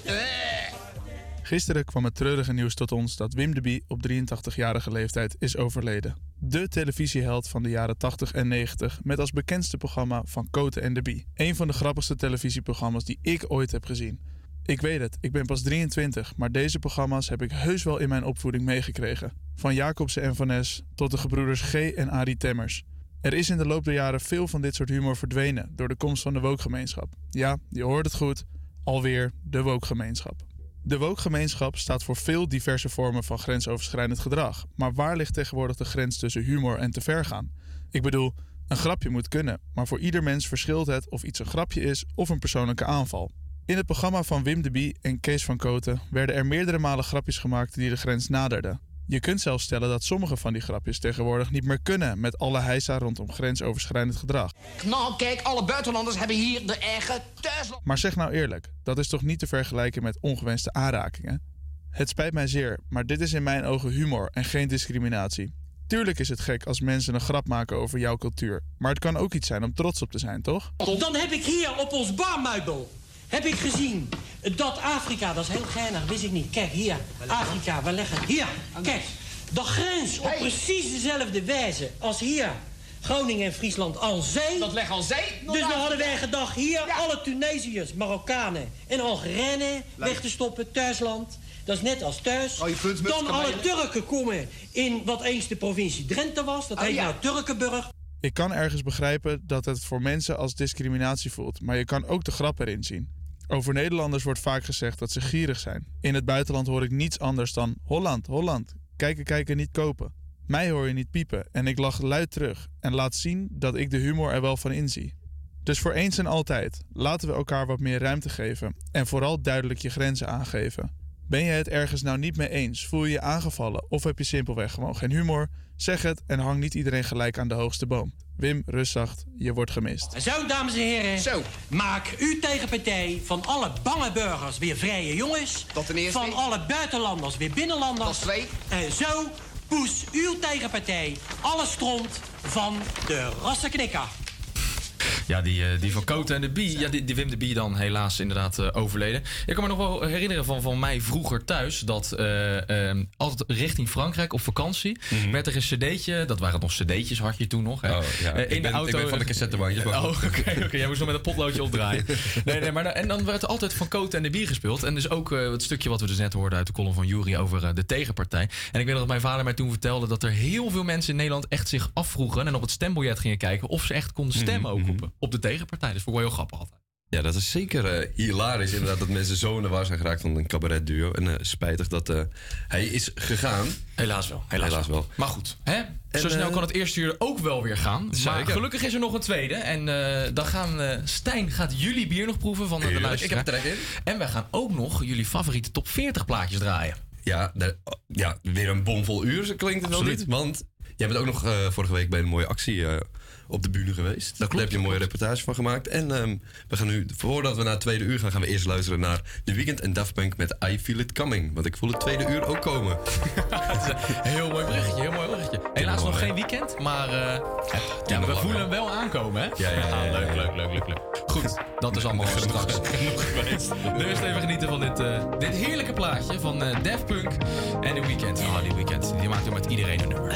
Gisteren kwam het treurige nieuws tot ons dat Wim de Bie op 83-jarige leeftijd is overleden. De televisieheld van de jaren 80 en 90 met als bekendste programma Van Koten en de Bie. Een van de grappigste televisieprogramma's die ik ooit heb gezien. Ik weet het, ik ben pas 23, maar deze programma's heb ik heus wel in mijn opvoeding meegekregen. Van Jacobsen en Van Nes tot de gebroeders G en Arie Temmers. Er is in de loop der jaren veel van dit soort humor verdwenen door de komst van de wookgemeenschap. Ja, je hoort het goed, alweer de wookgemeenschap. De wookgemeenschap staat voor veel diverse vormen van grensoverschrijdend gedrag. Maar waar ligt tegenwoordig de grens tussen humor en te ver gaan? Ik bedoel, een grapje moet kunnen, maar voor ieder mens verschilt het of iets een grapje is of een persoonlijke aanval. In het programma van Wim de Bie en Kees van Koten werden er meerdere malen grapjes gemaakt die de grens naderden. Je kunt zelfs stellen dat sommige van die grapjes tegenwoordig niet meer kunnen met alle heisa rondom grensoverschrijdend gedrag. Nou, kijk, alle buitenlanders hebben hier de eigen thuisland. Maar zeg nou eerlijk, dat is toch niet te vergelijken met ongewenste aanrakingen? Het spijt mij zeer, maar dit is in mijn ogen humor en geen discriminatie. Tuurlijk is het gek als mensen een grap maken over jouw cultuur, maar het kan ook iets zijn om trots op te zijn, toch? Dan heb ik hier op ons barmeubel heb ik gezien dat Afrika, dat is heel geinig, wist ik niet. Kijk, hier, Afrika, we leggen hier, kijk, de grens op precies dezelfde wijze als hier. Groningen en Friesland aan zee. Dat leg aan zee? Dus dan hadden wij gedacht, hier alle Tunesiërs, Marokkanen en Algerijnen weg te stoppen, thuisland. Dat is net als thuis. Dan alle Turken komen in wat eens de provincie Drenthe was. Dat Oh, heet ja. nou Turkenburg. Ik kan ergens begrijpen dat het voor mensen als discriminatie voelt, maar je kan ook de grap erin zien. Over Nederlanders wordt vaak gezegd dat ze gierig zijn. In het buitenland hoor ik niets anders dan Holland, Holland. Kijken, kijken, niet kopen. Mij hoor je niet piepen en ik lach luid terug en laat zien dat ik de humor er wel van inzie. Dus voor eens en altijd, laten we elkaar wat meer ruimte geven en vooral duidelijk je grenzen aangeven. Ben je het ergens nou niet mee eens? Voel je je aangevallen? Of heb je simpelweg gewoon geen humor? Zeg het en hang niet iedereen gelijk aan de hoogste boom. Wim, rust zacht, je wordt gemist. En zo, dames en heren. Zo. Maak uw tegenpartij van alle bange burgers weer vrije jongens. Dat ten eerste. Van alle buitenlanders weer binnenlanders. Dat twee. En zo poes uw tegenpartij alle stront van de rassenknikker. Ja, die, eh, die van Cote en de Bie. Ja, die, die Wim de Bie dan helaas inderdaad eh, overleden. Ik kan me nog wel herinneren van, van mij vroeger thuis... dat eh, altijd richting Frankrijk op vakantie... werd er een cd'tje... Dat waren nog cd'tjes, had je toen nog. Hè? Mhm. Oh, ja. In ben- de auto. ik ben van de cassettebandjes, Oh, oké. Jij moest nog met een potloodje opdraaien. nee, nee, maar dan, en dan werd er altijd van Cote en de Bie gespeeld. En dus ook het stukje wat we dus net hoorden uit de column van Jury over de tegenpartij. En ik weet nog dat mijn vader mij toen vertelde dat er heel veel mensen in Nederland echt zich afvroegen en op het stembiljet gingen kijken of ze echt konden Mhm, stemmen ook op, op de tegenpartij. Dat vond ik wel heel grappig altijd. Ja, dat is zeker eh, hilarisch inderdaad dat mensen zo in de war zijn geraakt van een cabaretduo. En eh, spijtig dat eh, hij is gegaan. Helaas wel. Helaas, wel. Maar goed, hè? En, zo snel kan het eerste uur ook wel weer gaan. Maar gelukkig is er nog een tweede. En dan gaan Stijn gaat jullie bier nog proeven van de luisteraar. ik heb trek in. En wij gaan ook nog jullie favoriete top 40 plaatjes draaien. Ja, daar- ja, weer een bomvol uur klinkt het wel niet. Want jij bent ook nog vorige week bij een mooie actie op de bühne geweest. Daar heb je een mooie reportage van gemaakt. En ehm, we gaan nu, voordat we naar het tweede uur gaan, gaan we eerst luisteren naar The Weeknd en Daft Punk met I Feel It Coming. Want ik voel het tweede uur ook komen. Heel mooi bruggetje, heel mooi bruggetje. Helaas nog geen weekend, maar eh, ja, we voelen hem wel aankomen, hè? Ja, ja, leuk, leuk, leuk, leuk, leuk. Goed, dat is allemaal straks. Genoeg geweest. Eerst even genieten van dit, eh, dit heerlijke plaatje van eh Daft Punk en The Weeknd. Ah, die Weeknd, die maakt er met iedereen een nummer.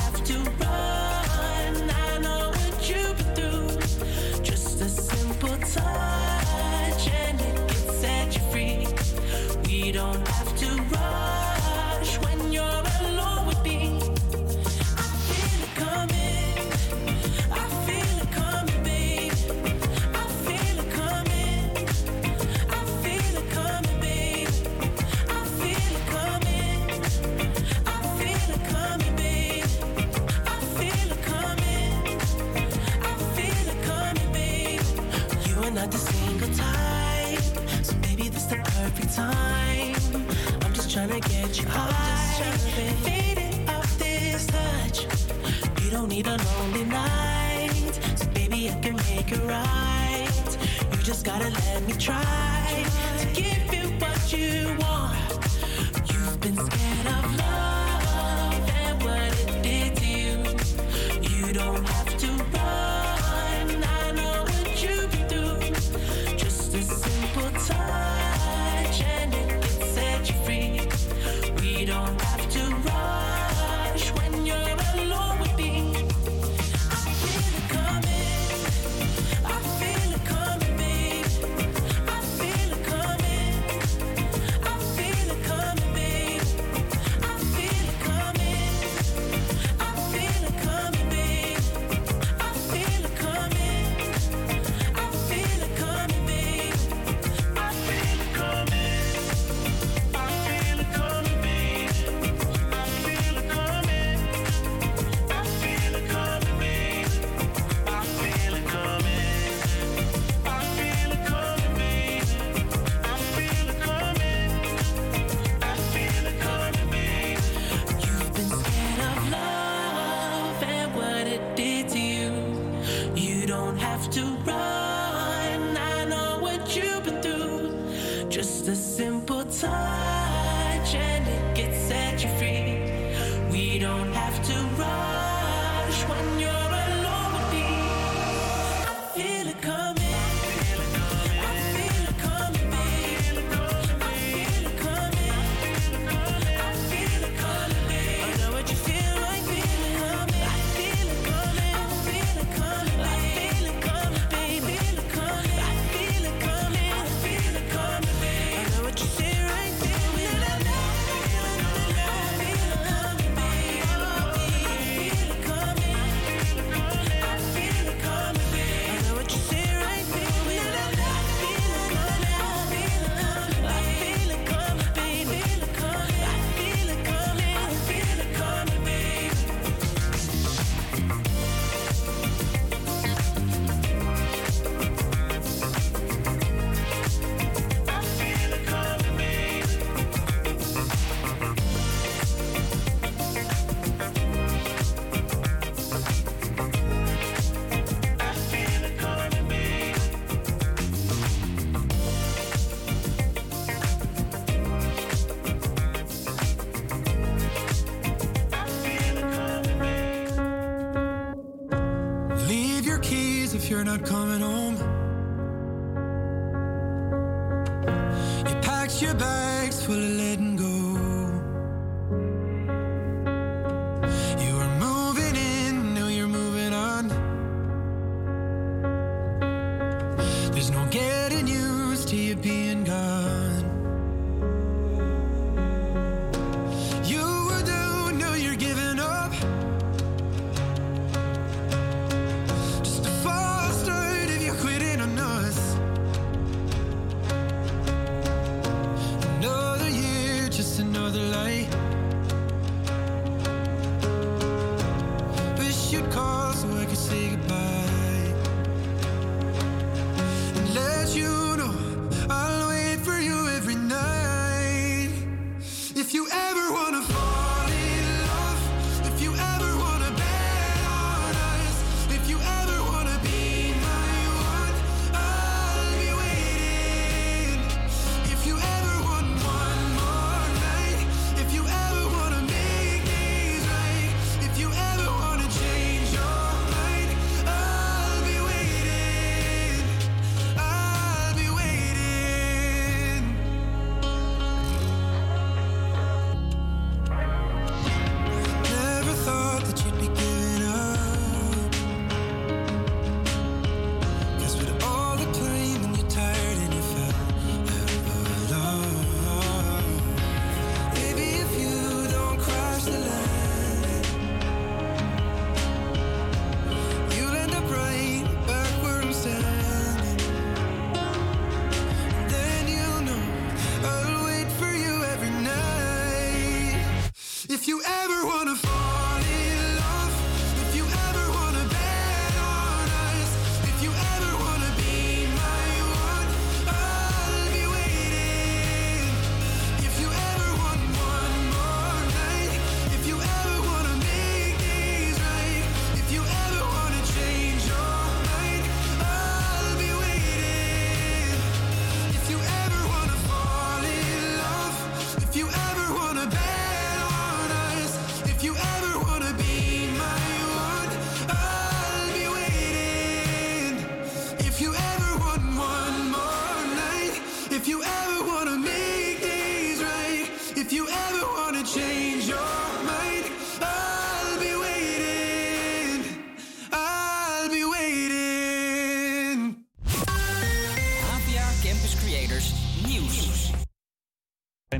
need a lonely night, so baby I can make it right. You just gotta let me try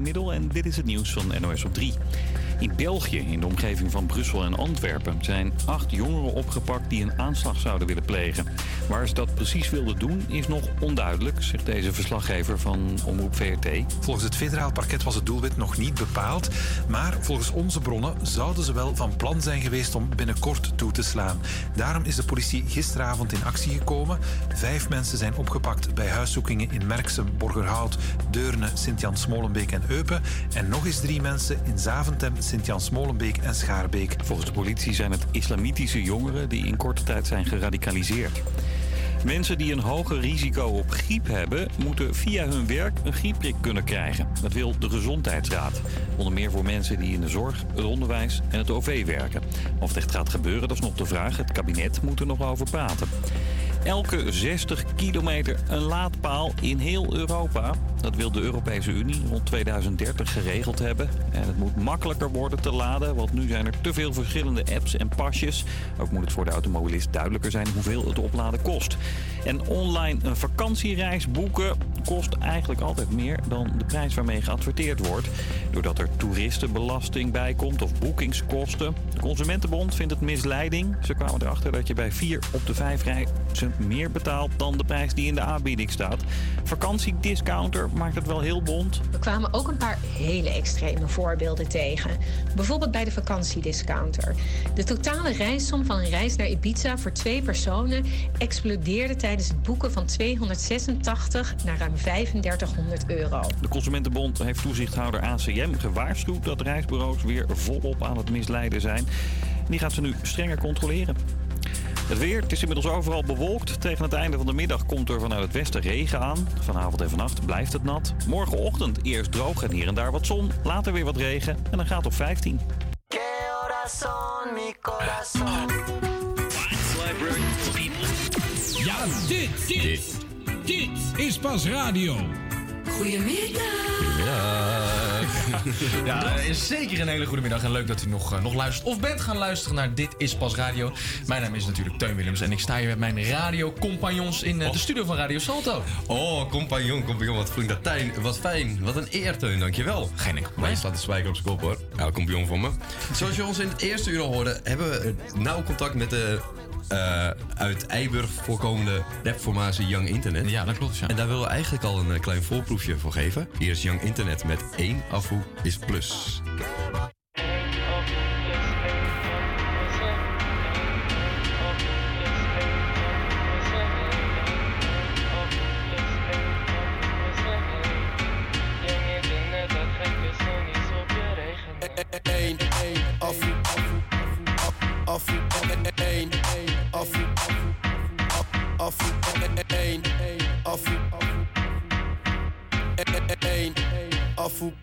Middel en dit is het nieuws van NOS op 3. In België, in de omgeving van Brussel en Antwerpen, zijn acht jongeren opgepakt die een aanslag zouden willen plegen. Waar ze dat precies wilden doen is nog onduidelijk, zegt deze verslaggever van Omroep VRT. Volgens het federaal parket was het doelwit nog niet bepaald. Maar volgens onze bronnen zouden ze wel van plan zijn geweest om binnenkort toe te slaan. Daarom is de politie gisteravond in actie gekomen. Vijf mensen zijn opgepakt bij huiszoekingen in Merksem, Borgerhout, Deurne, Sint-Jan-Smolenbeek en Eupen. En nog eens drie mensen in Zaventem, Sint-Jan-Smolenbeek en Schaarbeek. Volgens de politie zijn het islamitische jongeren die in korte tijd zijn geradicaliseerd. Mensen die een hoger risico op griep hebben, moeten via hun werk een griepprik kunnen krijgen. Dat wil de Gezondheidsraad. Onder meer voor mensen die in de zorg, het onderwijs en het OV werken. Of het echt gaat gebeuren, dat is nog de vraag. Het kabinet moet er nog over praten. Elke 60 kilometer een laadpaal in heel Europa. Dat wil de Europese Unie rond 2030 geregeld hebben. En het moet makkelijker worden te laden, want nu zijn er te veel verschillende apps en pasjes. Ook moet het voor de automobilist duidelijker zijn hoeveel het opladen kost. En online een vakantiereis boeken kost eigenlijk altijd meer dan de prijs waarmee geadverteerd wordt. Doordat er toeristenbelasting bij komt of boekingskosten. De Consumentenbond vindt het misleiding. Ze kwamen erachter dat je bij vier op de vijf reizen meer betaalt dan de prijs die in de aanbieding staat. Vakantiediscounter maakt het wel heel bond. We kwamen ook een paar hele extreme voorbeelden tegen. Bijvoorbeeld bij de vakantiediscounter. De totale reissom van een reis naar Ibiza voor twee personen explodeerde tijdens het boeken van 286 naar ruim 3500 euro. De Consumentenbond heeft toezichthouder ACM gewaarschuwd dat reisbureaus weer volop aan het misleiden zijn. Die gaat ze nu strenger controleren. Het weer, het is inmiddels overal bewolkt. Tegen het einde van de middag komt er vanuit het westen regen aan. Vanavond en vannacht blijft het nat. Morgenochtend eerst droog en hier en daar wat zon. Later weer wat regen en dan gaat het op 15. corazón, mi corazón. dit, dit, dit is pas radio. Ja, eh, zeker een hele goede middag en leuk dat u nog, eh, nog luistert of bent gaan luisteren naar Dit is Pas Radio. Mijn naam is natuurlijk Teun Willems en ik sta hier met mijn radiocompagnons in eh, de studio van Radio Salto. Oh, compagnon, compagnon, wat ik dat tijn. Wat fijn, wat een eer, Teun, dankjewel. Geen enkel je slaat de spijker op zijn kop, hoor. Ja, compagnon van me. Zoals je ons in het eerste uur al hoorde, hebben we nauw contact met de eh, uit Eiburg voorkomende rapformatie Young Internet. Ja, dat klopt, ja. En daar willen we eigenlijk al een eh, klein voorproefje voor geven. Hier is Young Internet met één afvoer is plus. Eén, één, afvoer, afvoer, afvoer, afvoer, één, afvoer, één, afvoer,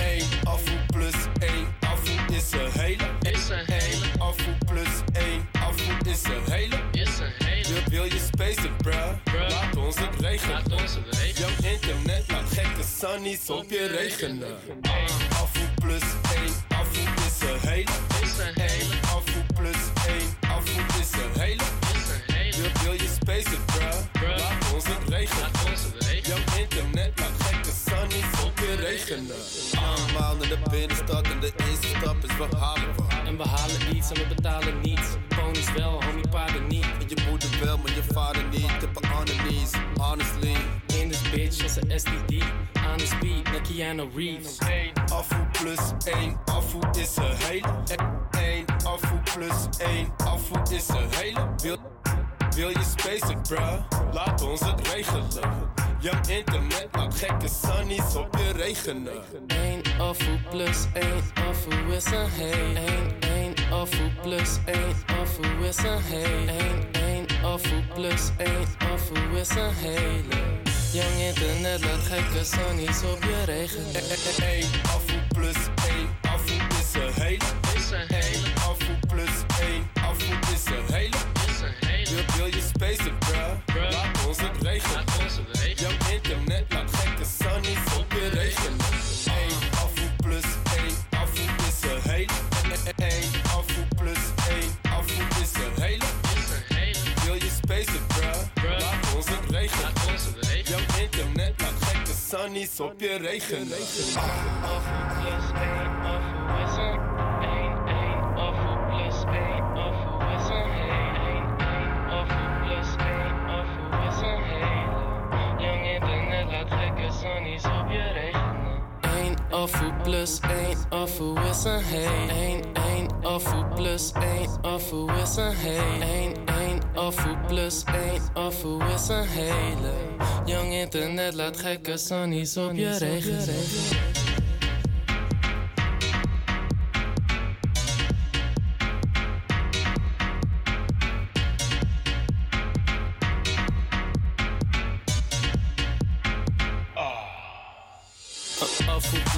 één, afvoer plus één, afvoer is een hele, is een hele, afvoer plus één, afvoer is een hele, is een hele. Wil, wil je spacen, bruh? Laat ons het regenen. Laat ons het regenen. Jouw internet laat gekke sunnies op je regenen. Afvoer plus één, afvoer is een hele, is een hele, Spacen, bruh? Laat ons het regenen. Jouw internet laat gekke sunnies op je regenen. Allemaal naar de binnenstad en de eerste stap is we halen wat. En we halen iets en we betalen niets. Ponies wel, homie, paarden niet. Je moeder wel, maar je vader niet. Tippen on the knees, honestly. In this bitch als een STD. Aan de speed naar Keanu Reeves. Afvoer plus één, afvoer is een hele. Eén, afvoer plus één, afvoer is een hele. Wil, je spacen, bruh? Laat ons het regelen. Jouw internet laat gekke sunnies op je regenen. 1 afvoer plus 1 afvoer is een hele. 1, 1 afvoer plus 1 afvoer is een hele. 1, 1 afvoer plus 1 afvoer is een hele. Young internet laat gekke sunnies op je regenen. 1 afvoer plus 1 afvoer is een hele. Is een hele. Sunnies op je 1 afvoer plus 1 afvoer is een hele. 1, 1 afvoer plus 1 afvoer is een hele. 1, 1 afvoer plus 1 afvoer is een hele. Young internet laat gekke sunnies op je regenen.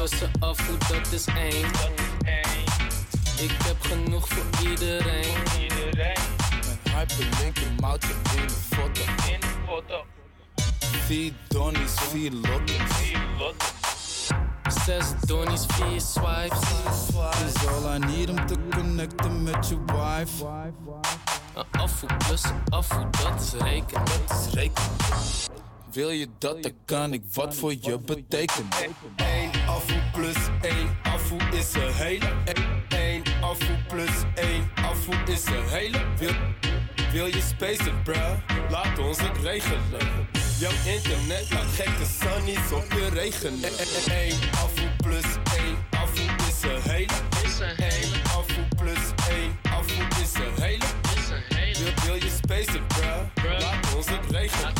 Plus een afvoer, dat is één. Ik heb genoeg voor iedereen. Een hyperlink in mouten in de foto. In de foto. Vier donnies, vier lotten. Zes donnies, vier swipes. Is all I need om te connecten met je wife. Een afvoer plus een afvoer, dat is rekenen. Dat is rekenen. Wil je dat, dan kan ik wat voor je betekenen. 1 afvoer plus 1 afvoer is een hele. 1 afvoer plus 1 afvoer is een hele. Wil, wil je spacen, bruh? Laat ons het regelen. Jouw internet laat gekke sunnies op je regenen. 1 afvoer plus 1 afvoer is een hele. Is een hele. Afvoer plus 1 afvoer is een hele. Is een hele. Wil, wil je spacen, bruh? Laat ons het regelen.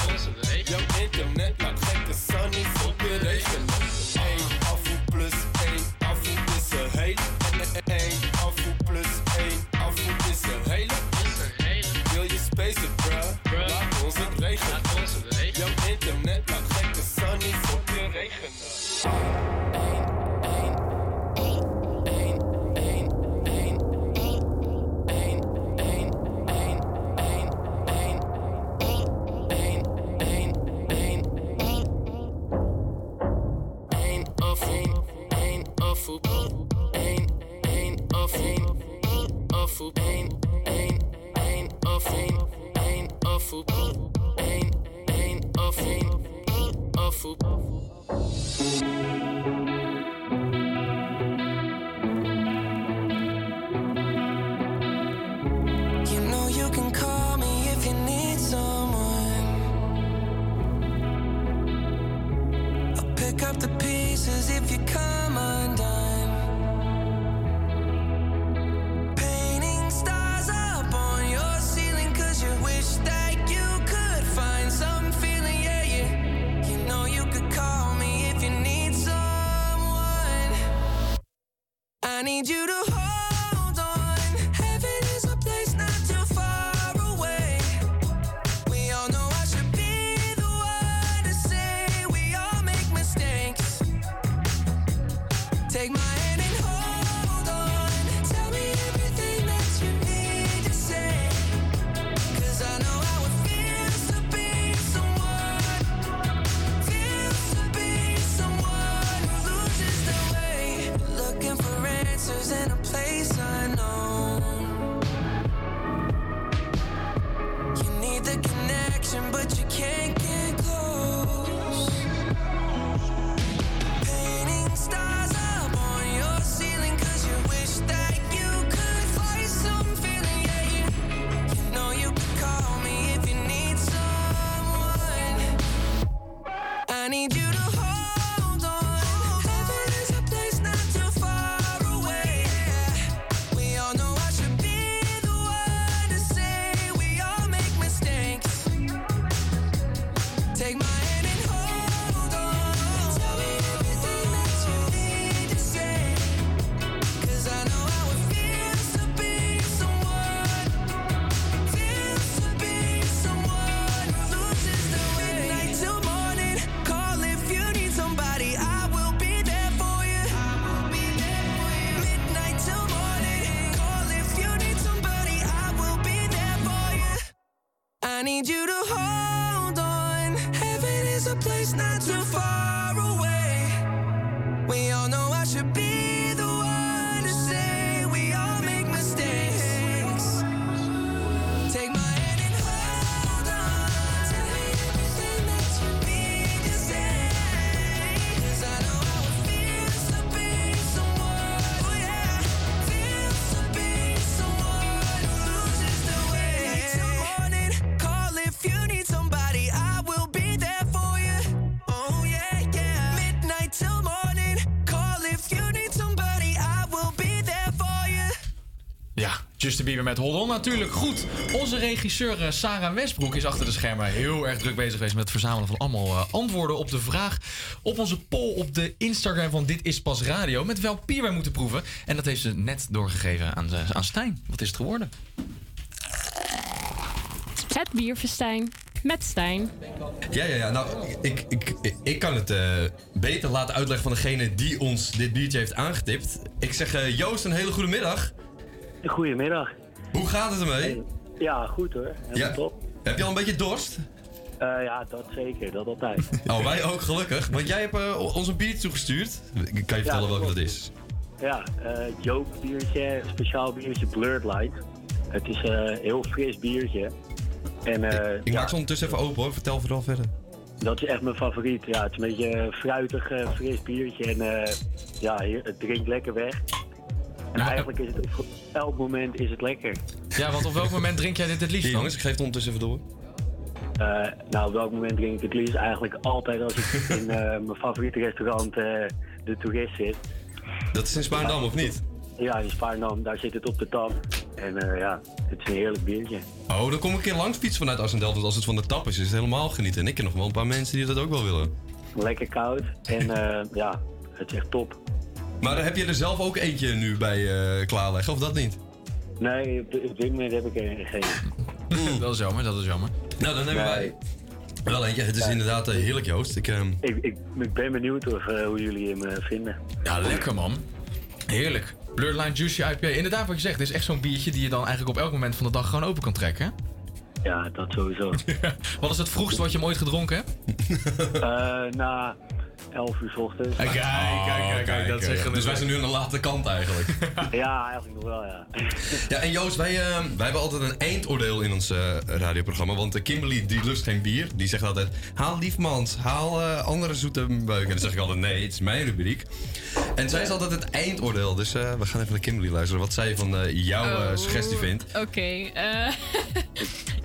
Afvoer. 1, 1, 1 af 1, 1 afvoer. 1, 1 af 1, 1 afvoer. You know you can call me if you need someone. I'll pick up the pieces if you come undone. Met Hold On natuurlijk. Goed, onze regisseur eh, Sarah Westbroek is achter de schermen heel erg druk bezig geweest met het verzamelen van allemaal eh, antwoorden op de vraag op onze poll op de Instagram van Dit is Pas Radio. Met welk bier wij moeten proeven. En dat heeft ze net doorgegeven aan, de- aan Stijn. Wat is het geworden? Het bierfestijn met Stijn. Ja, ja, ja. Nou, ik, ik, ik kan het eh, beter laten uitleggen van degene die ons dit biertje heeft aangetipt. Ik zeg eh, Joost, een hele goede middag. Goedemiddag. Hoe gaat het ermee? Ja, goed hoor. Helemaal Ja. top. Heb je al een beetje dorst? Eh, ja, dat zeker. Dat altijd. Oh, wij ook gelukkig. Want jij hebt eh, ons een biertje toegestuurd. Kan je vertellen welke dat is? Ja, eh Joke biertje, speciaal biertje Blurred Light. Het is een heel fris biertje. En, eh, Ik maak ze ondertussen even open hoor. Vertel vooral verder. Dat is echt mijn favoriet. Ja, het is een beetje een fruitig, fris biertje. En ja, het drinkt lekker weg. En eigenlijk is het op elk moment is het lekker. Ja, want op welk moment drink jij dit het liefst Hier, jongens, ik geef het ondertussen even door. Eh, nou, op welk moment drink ik het liefst? Eigenlijk altijd als ik in eh, mijn favoriete restaurant, eh, de Tourist, zit. Dat is in Spaarndam, of niet? Ja, in Spaarndam. Daar zit het op de tap. En eh, ja, het is een heerlijk biertje. Oh, dan kom ik een keer langs fietsen vanuit Assendelft. Want als het van de tap is, is het helemaal genieten. En ik ken nog wel een paar mensen die dat ook wel willen. Lekker koud. En eh, ja, het is echt top. Maar heb je er zelf ook eentje nu bij eh, klaarleggen, of dat niet? Nee, op, op dit moment heb ik er geen. dat is jammer, dat is jammer. Nou, dan hebben wij wel eentje. Het is inderdaad eh, heerlijk, Joost. Ik, ehm, Ik, ik, ik ben benieuwd of, eh, hoe jullie hem vinden. Ja, lekker man. Heerlijk. Blurred Line Juicy IPA. Inderdaad, wat je zegt, dit is echt zo'n biertje die je dan eigenlijk op elk moment van de dag gewoon open kan trekken. Ja, dat sowieso. Wat is het vroegste wat je hem ooit gedronken hebt? Eh, nou, 11 uur 's ochtends. Kijk, kijk, kijk, kijk, dat zeggen we. Dus wij zijn nu aan de late kant eigenlijk. Ja, eigenlijk nog wel, ja. Ja, en Joost, wij, eh, wij hebben altijd een eindoordeel in ons eh, radioprogramma. Want Kimberly, die lust geen bier. Die zegt altijd, haal liefmans, haal eh, andere zoete beuken. En dan zeg ik altijd, nee, het is mijn rubriek. En zij is altijd het eindoordeel. Dus eh, we gaan even naar Kimberly luisteren. Wat zij van eh, jouw eh, Oh, suggestie vindt. Oké. eh,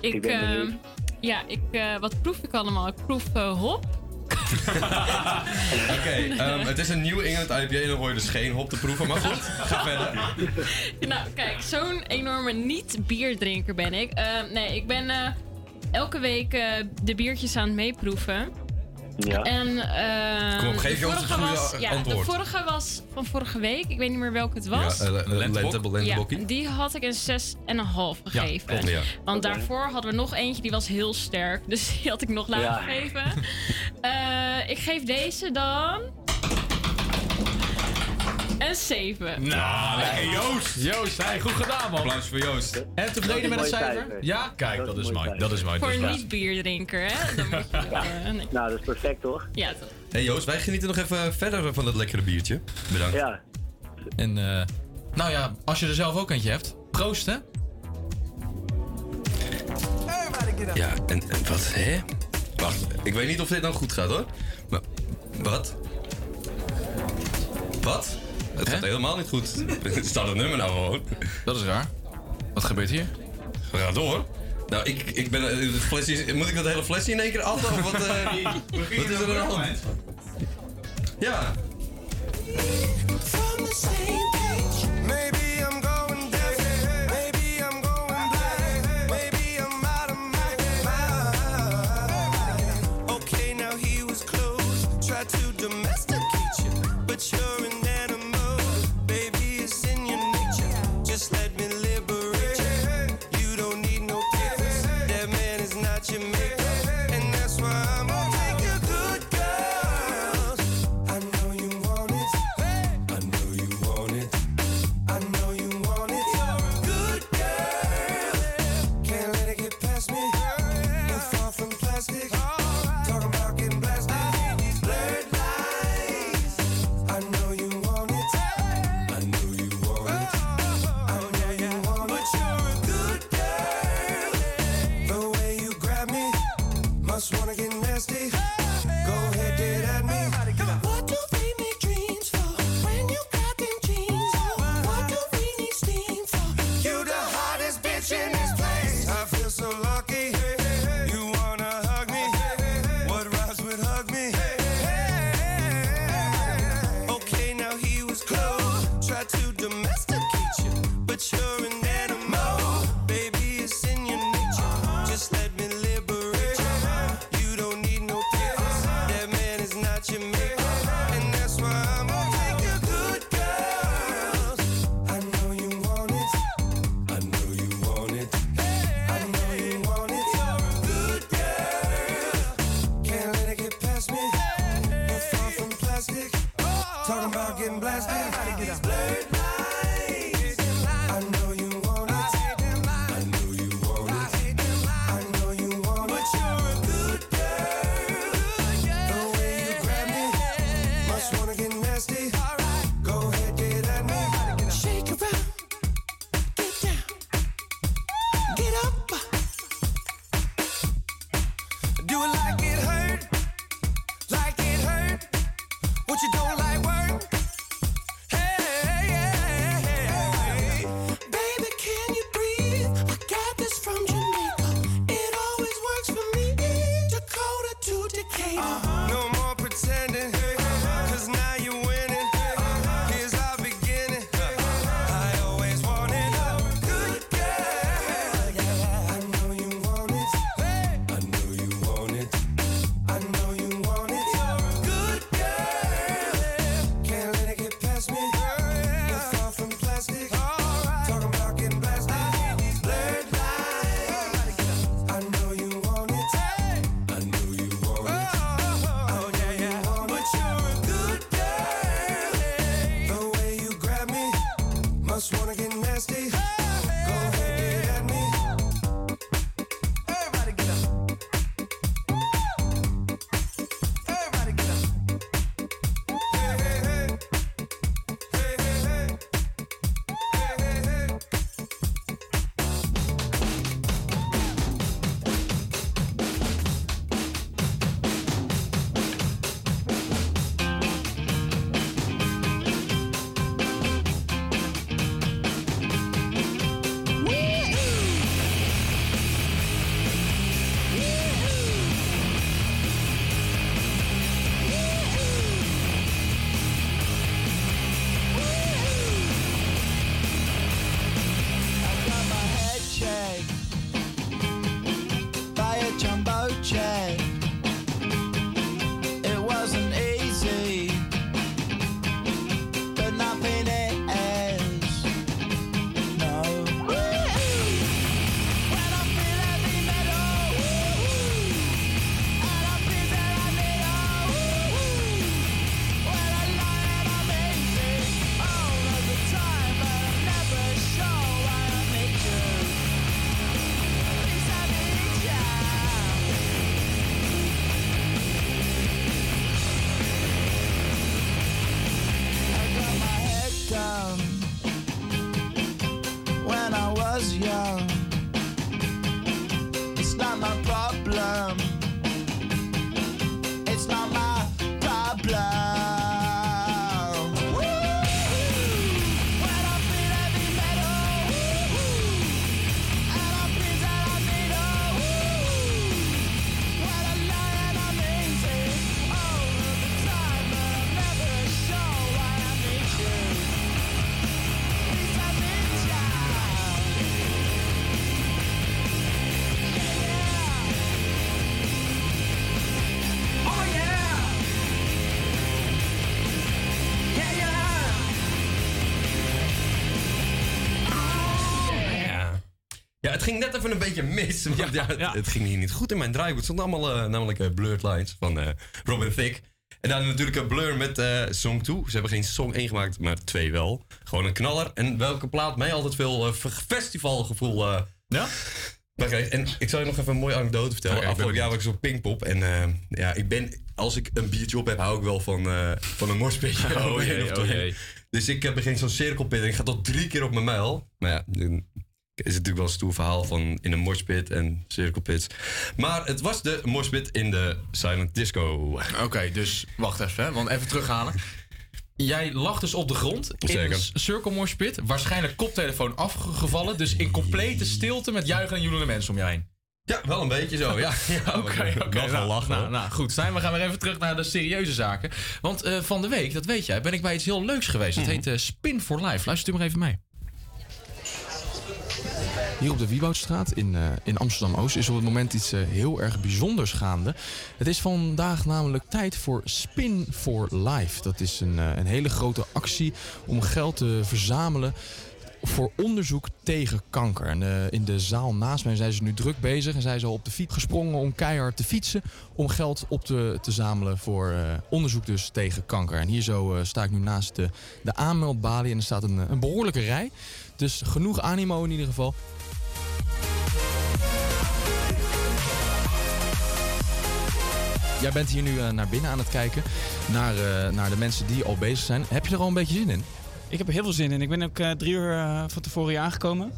ik, ben eh, benieuwd. ja, ik, eh, wat proef ik allemaal? Ik proef hop. Oké, ehm, het is een nieuw England IPA en dan hoor je dus geen hop te proeven. Maar goed, ga verder. nou, kijk, zo'n enorme niet-bierdrinker ben ik. Eh, nee, ik ben eh, elke week eh, de biertjes aan het meeproeven. Ja. En, eh, Kom op, geef de je ons het vorige goede was, ja, antwoord. De vorige was van vorige week. Ik weet niet meer welke het was. Ja, eh, lentebok. Ja, die had ik een 6,5 gegeven. klopt, ja. Want daarvoor hadden we nog eentje die was heel sterk. Dus die had ik nog lager Ja. gegeven. Eh, ik geef deze dan. Een 7. Nou, lekker Joost. Joost, hey, goed gedaan man. Applaus voor Joost. En tevreden met het cijfer? Ja? Kijk, dat, is mooi. Dat is mooi. Voor Dus een niet-bierdrinker, hè? Dan moet je, eh, nee. Nou, dat is perfect, toch? Ja, toch. Hey Joost, wij genieten nog even verder van dat lekkere biertje. Bedankt. Ja. En eh, nou ja, als je er zelf ook eentje hebt, proost hè. Ja, en, en wat, hè? Wacht, ik weet niet of dit nou goed gaat hoor. Maar, wat? Wat? Het gaat helemaal niet goed. Er staat het nummer nou gewoon. Dat is raar. Wat gebeurt hier? We gaan door. Nou, ik, ik ben... eh, Het is- moet ik dat hele flesje in één keer atten? Of wat, eh, wat is er aan de hand? Ja. Maybe het ging net even een beetje mis. Want ja, het, het ging hier niet goed in mijn draaiboek. Het stond allemaal eh, namelijk eh, Blurred Lines van eh, Robin Thicke. En dan natuurlijk een Blur met Song 2. Ze hebben geen Song 1 gemaakt, maar twee wel. Gewoon een knaller. En welke plaat mij altijd veel festivalgevoel ja? En ik zal je nog even een mooie anekdote vertellen. Ben Afgelopen jaar was ik op Pinkpop. En ja, ik ben, als ik een biertje op heb, hou ik wel van, van een morspitje. Oh jee, oh jee. Dus ik begin zo'n cirkelpit en ik ga tot drie keer op mijn mijl. Maar ja, is het natuurlijk wel een stoer verhaal van in een morspit en cirkelpits. Maar het was de morspit in de Silent Disco. Oké, dus wacht even, hè, want even terughalen. Jij lag dus op de grond in een circle mosh pit. Waarschijnlijk koptelefoon afgevallen. Dus in complete stilte met juichen en joelende mensen om je heen. Ja, wel een beetje zo, ja. Oké, oké. Wel nou, lachen, nou, nou, goed, Stijn, we gaan weer even terug naar de serieuze zaken. Want eh, van de week, dat weet jij, ben ik bij iets heel leuks geweest. Dat Mhm. heet eh, Spin for Life. Luister u maar even mee. Hier op de Wieboudstraat in, eh, in Amsterdam-Oost is op het moment iets eh, heel erg bijzonders gaande. Het is vandaag namelijk tijd voor Spin for Life. Dat is een, eh, een hele grote actie om geld te verzamelen voor onderzoek tegen kanker. En in de zaal naast mij zijn ze nu druk bezig en zijn ze al op de fiets gesprongen om keihard te fietsen. Om geld op te, te zamelen voor onderzoek dus tegen kanker. En hier zo sta ik nu naast de, de aanmeldbalie en er staat een, een behoorlijke rij. Dus genoeg animo in ieder geval. Jij bent hier nu eh, naar binnen aan het kijken. Naar, eh, naar de mensen die al bezig zijn. Heb je er al een beetje zin in? Ik heb er heel veel zin in. Ik ben ook eh, drie uur eh, van tevoren hier aangekomen.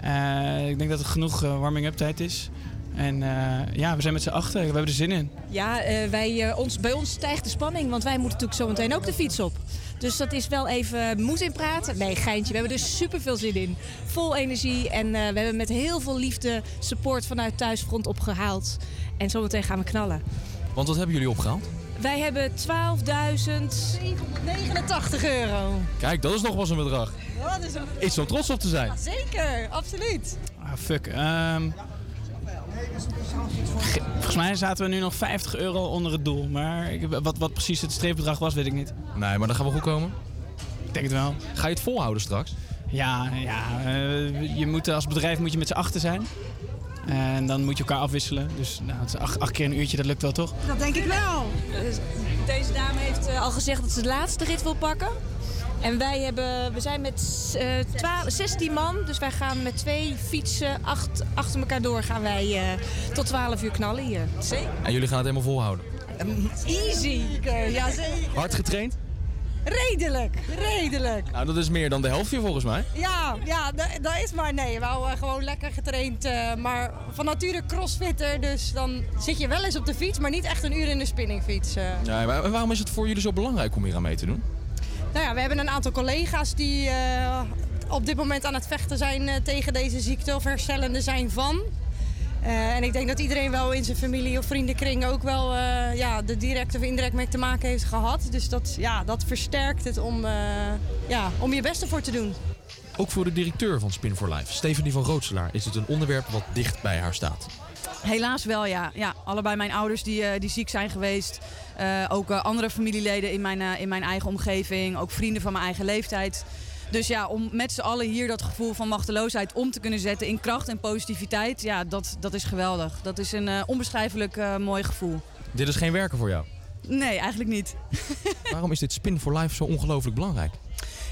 Eh, ik denk dat er genoeg warming-up tijd is. En eh, ja, we zijn met z'n achter. We hebben er zin in. Ja, eh, wij, eh, ons, bij ons stijgt de spanning, want wij moeten natuurlijk zo meteen ook de fiets op. Dus dat is wel even moed in praten. Nee, geintje. We hebben er super veel zin in. Vol energie en eh, we hebben met heel veel liefde support vanuit Thuisfront opgehaald. En zometeen gaan we knallen. Want wat hebben jullie opgehaald? Wij hebben 12.789 euro. Kijk, dat is nog wel eens een bedrag. Dat is een... Iets om trots op te zijn. Zeker, absoluut. Ah, fuck. Ehm, ge- volgens mij zaten we nu nog 50 euro onder het doel. Maar ik, wat, wat precies het streepbedrag was, weet ik niet. Nee, maar dat gaat wel goed komen. Ik denk het wel. Ga je het volhouden straks? Ja, ja eh, je moet, als bedrijf moet je met z'n achter zijn. En dan moet je elkaar afwisselen. Dus nou, het is acht, acht keer een uurtje, dat lukt wel toch? Dat denk ik wel. Deze dame heeft eh, al gezegd dat ze de laatste rit wil pakken. En wij hebben, we zijn met eh 12, 16 man, dus wij gaan met twee fietsen acht, achter elkaar door gaan wij eh, tot 12 uur knallen hier. Zeker. En jullie gaan het helemaal volhouden. Easy. Ja, zeker. Hard getraind? Redelijk, redelijk. Nou, dat is meer dan de helft hier volgens mij. Ja, ja dat, is maar nee. We houden gewoon lekker getraind. eh, maar van nature crossfitter, dus dan zit je wel eens op de fiets, maar niet echt een uur in de spinningfiets. eh. Ja, maar waarom is het voor jullie zo belangrijk om hier aan mee te doen? Nou ja, we hebben een aantal collega's die eh, op dit moment aan het vechten zijn eh, tegen deze ziekte of herstellende zijn van. Eh, en ik denk dat iedereen wel in zijn familie of vriendenkring ook wel eh, ja, de direct of indirect mee te maken heeft gehad. Dus dat, ja, dat versterkt het om, ja, om je best ervoor te doen. Ook voor de directeur van Spin for Life, Stephanie van Rootselaar, is het een onderwerp wat dicht bij haar staat. Helaas wel, ja. ja allebei mijn ouders die, eh, die ziek zijn geweest. Eh, ook eh, andere familieleden in mijn, in mijn eigen omgeving. Ook vrienden van mijn eigen leeftijd. Dus ja, om met z'n allen hier dat gevoel van machteloosheid om te kunnen zetten in kracht en positiviteit. Ja, dat, dat is geweldig. Dat is een eh, onbeschrijfelijk mooi gevoel. Dit is geen werken voor jou. Nee, eigenlijk niet. Waarom is dit Spin for Life zo ongelooflijk belangrijk?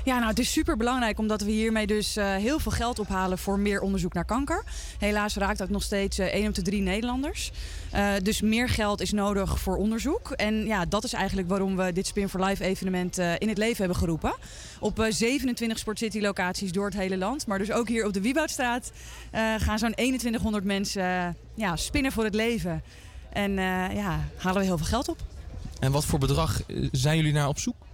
Ja, nou, het is super belangrijk omdat we hiermee dus eh, heel veel geld ophalen voor meer onderzoek naar kanker. Helaas raakt dat nog steeds eh 1 op de 3 Nederlanders. Eh, dus meer geld is nodig voor onderzoek. En ja, dat is eigenlijk waarom we dit Spin for Life evenement eh, in het leven hebben geroepen. Op eh, 27 Sport City locaties door het hele land. Maar dus ook hier op de Wieboudstraat eh, gaan zo'n 2100 mensen eh, ja, spinnen voor het leven. En eh, ja, halen we heel veel geld op. En wat voor bedrag eh, zijn jullie naar op zoek?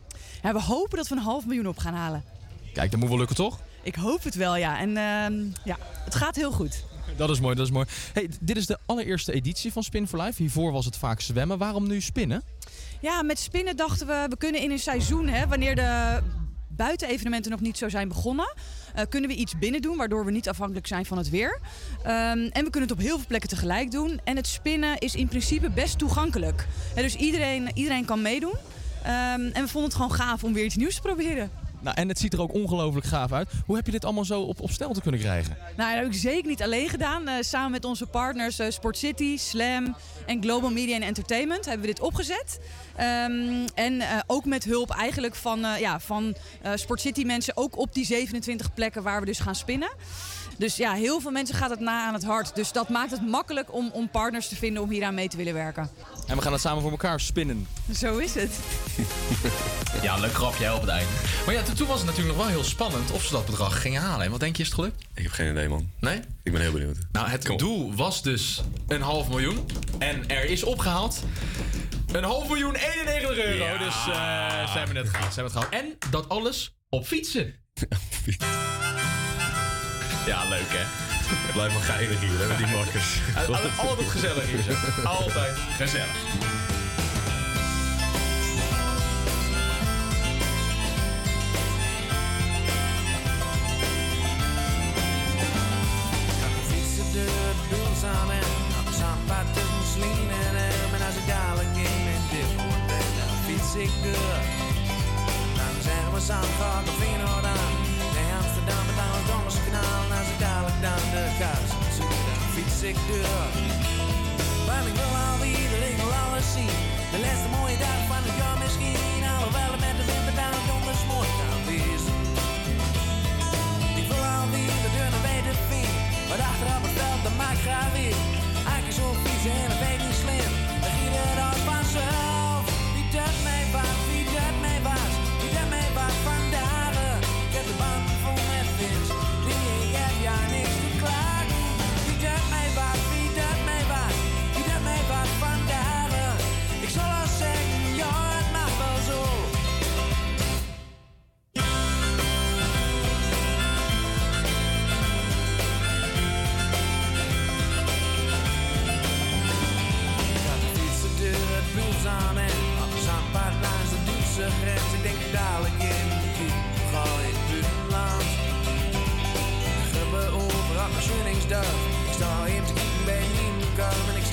Ja, we hopen dat we een half miljoen op gaan halen. Kijk, dat moet wel lukken toch? Ik hoop het wel, ja. En ehm, ja, het gaat heel goed. Dat is mooi, dat is mooi. Hey, dit is de allereerste editie van Spin for Life. Hiervoor was het vaak zwemmen. Waarom nu spinnen? Ja, met spinnen dachten we, we kunnen in een seizoen, hè, wanneer de buitenevenementen nog niet zo zijn begonnen, eh, kunnen we iets binnen doen, waardoor we niet afhankelijk zijn van het weer. Ehm, en we kunnen het op heel veel plekken tegelijk doen. En het spinnen is in principe best toegankelijk. Dus iedereen, iedereen kan meedoen. Ehm, en we vonden het gewoon gaaf om weer iets nieuws te proberen. Nou, en het ziet er ook ongelooflijk gaaf uit. Hoe heb je dit allemaal zo op, op stel te kunnen krijgen? Nou, dat heb ik zeker niet alleen gedaan. Eh, samen met onze partners eh, Sport City, Slam en Global Media and Entertainment hebben we dit opgezet. Ehm, en eh, ook met hulp eigenlijk van, ja, van Sport City mensen, ook op die 27 plekken waar we dus gaan spinnen. Dus ja, heel veel mensen gaat het na aan het hart. Dus dat maakt het makkelijk om, om partners te vinden om hieraan mee te willen werken. En we gaan het samen voor elkaar spinnen. Zo is het. Ja, leuk grapje hè, op het einde. Maar ja, toen was het natuurlijk nog wel heel spannend of ze dat bedrag gingen halen. En wat denk je, is het gelukt? Ik heb geen idee, man. Nee? Ik ben heel benieuwd. Nou, het doel was dus een half miljoen. En er is opgehaald een half miljoen 91 euro. Ja. Dus eh, ze hebben het gehaald. Ze hebben het gehaald. En dat alles op fietsen. ja, leuk hè? Het blijft wel geinig hier, hè, met die makkers. Altijd gezellig hier. Zo. Altijd gezellig. Fietsen door de buls aan en op de dan de zoek, dan fiets ik door. Want ik wil alweer, ik wil alles zien. De laatste mooie dag van het jaar misschien. Alhoewel met de winter dan donders mooi kan wezen. Ik wil alweer de deur naar buiten vinden. Maar achteraf het veld, dat maakt graag weer.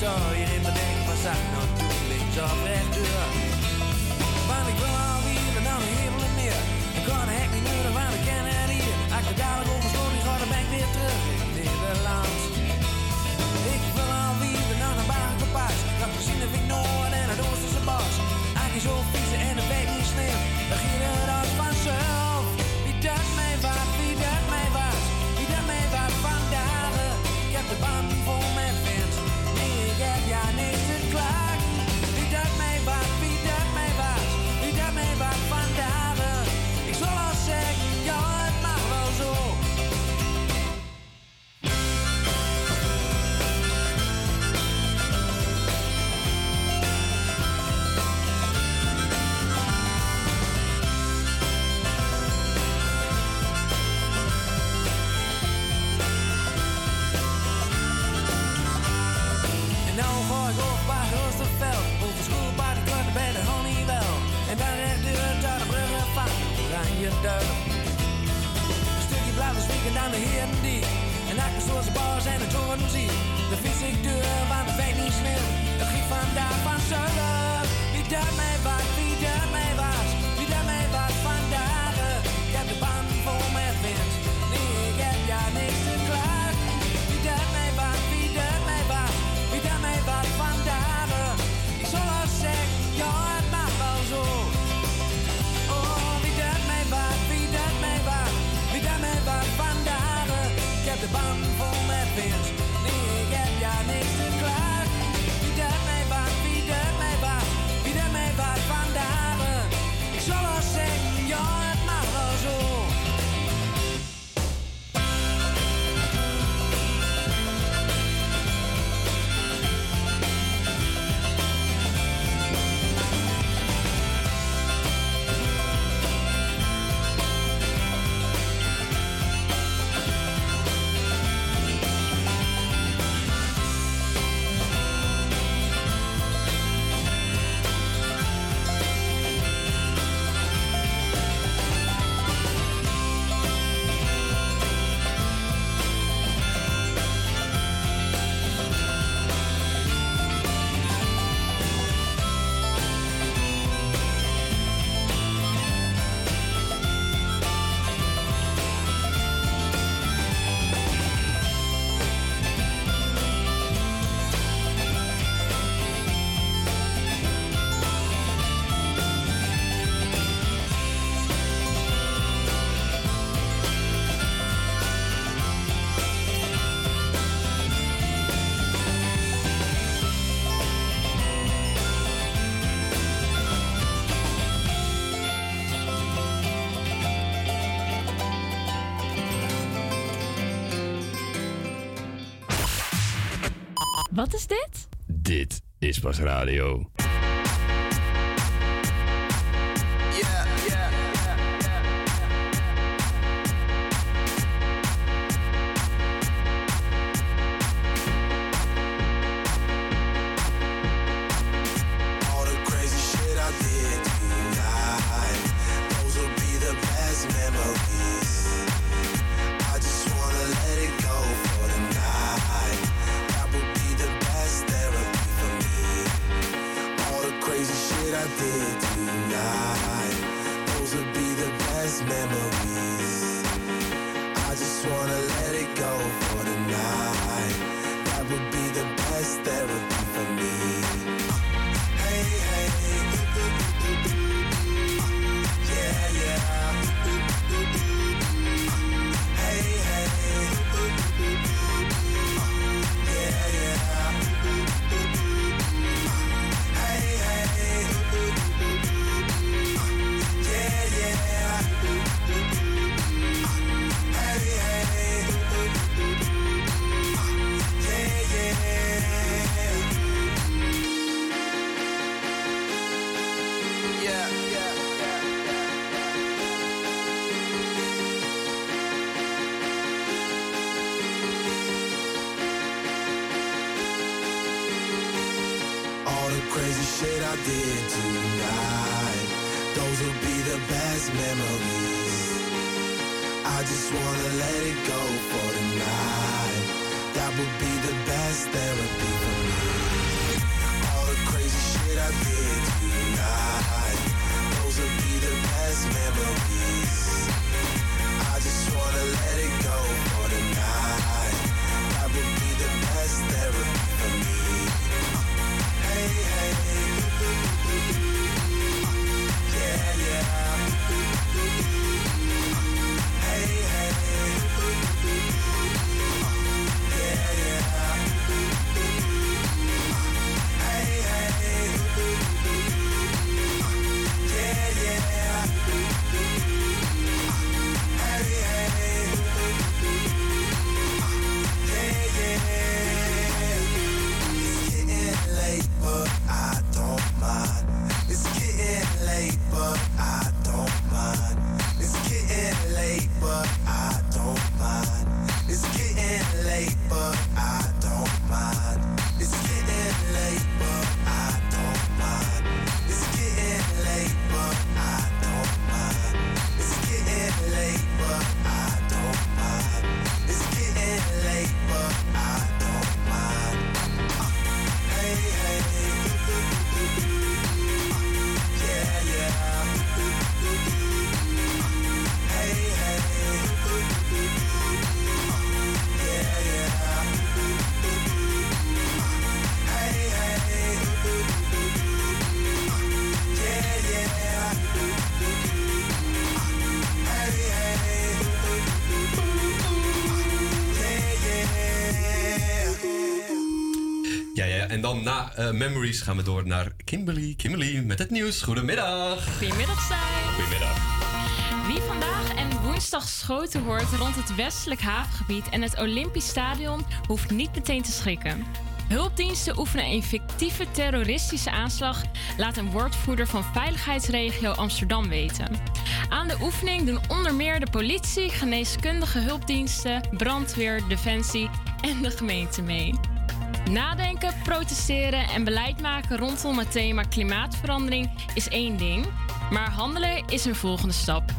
Nieuwkomen en ik sta hier in mijn denk, wat zou ik nou doen? Links of rechtdoor. Want ik wil alweer en dan een hemel en meer. Ik kan de hek niet nodig, aan de heren die en hakken zoals de bars en het horen zie. De vis ik deur, want ik weet niets meer. Het ging van zullen niet dat mij waar. Wat is dit? Dit is pas radio. Na eh, Memories gaan we door naar Kimberly. Kimberly met het nieuws. Goedemiddag. Goedemiddag, Stijn. Goedemiddag. Wie vandaag en woensdag schoten hoort rond het westelijk havengebied en het Olympisch Stadion hoeft niet meteen te schrikken. Hulpdiensten oefenen een fictieve terroristische aanslag, laat een woordvoerder van veiligheidsregio Amsterdam weten. Aan de oefening doen onder meer de politie, geneeskundige hulpdiensten, brandweer, defensie en de gemeente mee. Nadenken, protesteren en beleid maken rondom het thema klimaatverandering is één ding, maar handelen is een volgende stap.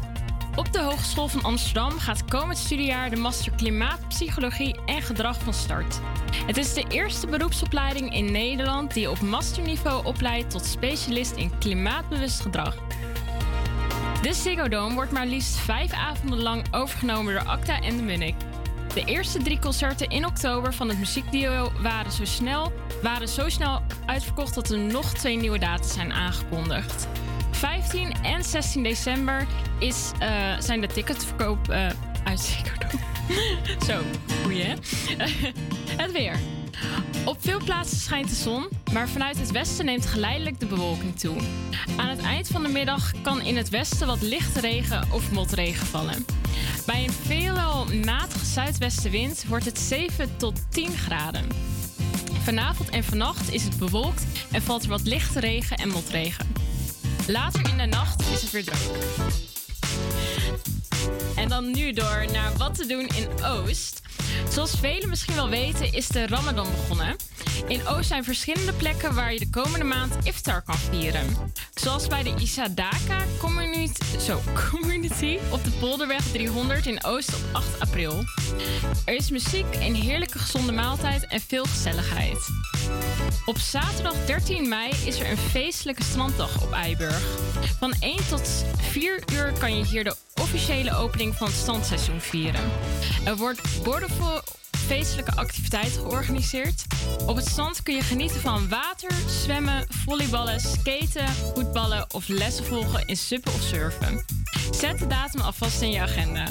Op de Hogeschool van Amsterdam gaat komend studiejaar de Master Klimaatpsychologie en Gedrag van start. Het is de eerste beroepsopleiding in Nederland die op masterniveau opleidt tot specialist in klimaatbewust gedrag. De Ziggo Dome wordt maar liefst vijf avonden lang overgenomen door Acta en de Munnik. De eerste drie concerten in oktober van het muziekduo waren zo snel, waren zo snel uitverkocht dat er nog twee nieuwe data zijn aangekondigd. 15 en 16 december is, eh, zijn de ticketverkoop eh uit Ziggo Dome. Zo, goeie hè? het weer. Op veel plaatsen schijnt de zon, maar vanuit het westen neemt geleidelijk de bewolking toe. Aan het eind van de middag kan in het westen wat lichte regen of motregen vallen. Bij een veelal matige zuidwestenwind wordt het 7 tot 10 graden. Vanavond en vannacht is het bewolkt en valt er wat lichte regen en motregen. Later in de nacht is het weer droog. En dan nu door naar wat te doen in Oost. Zoals velen misschien wel weten is de Ramadan begonnen. In Oost zijn verschillende plekken waar je de komende maand iftar kan vieren. Zoals bij de Isadaka Community, zo, community op de Polderweg 300 in Oost op 8 april. Er is muziek, een heerlijke gezonde maaltijd en veel gezelligheid. Op zaterdag 13 mei is er een feestelijke stranddag op Eiburg. Van 1 tot 4 uur kan je hier de officiële opening van het strandseizoen vieren. Er wordt feestelijke activiteiten georganiseerd. Op het strand kun je genieten van water, zwemmen, volleyballen, skaten, voetballen of lessen volgen in suppen of surfen. Zet de datum alvast in je agenda.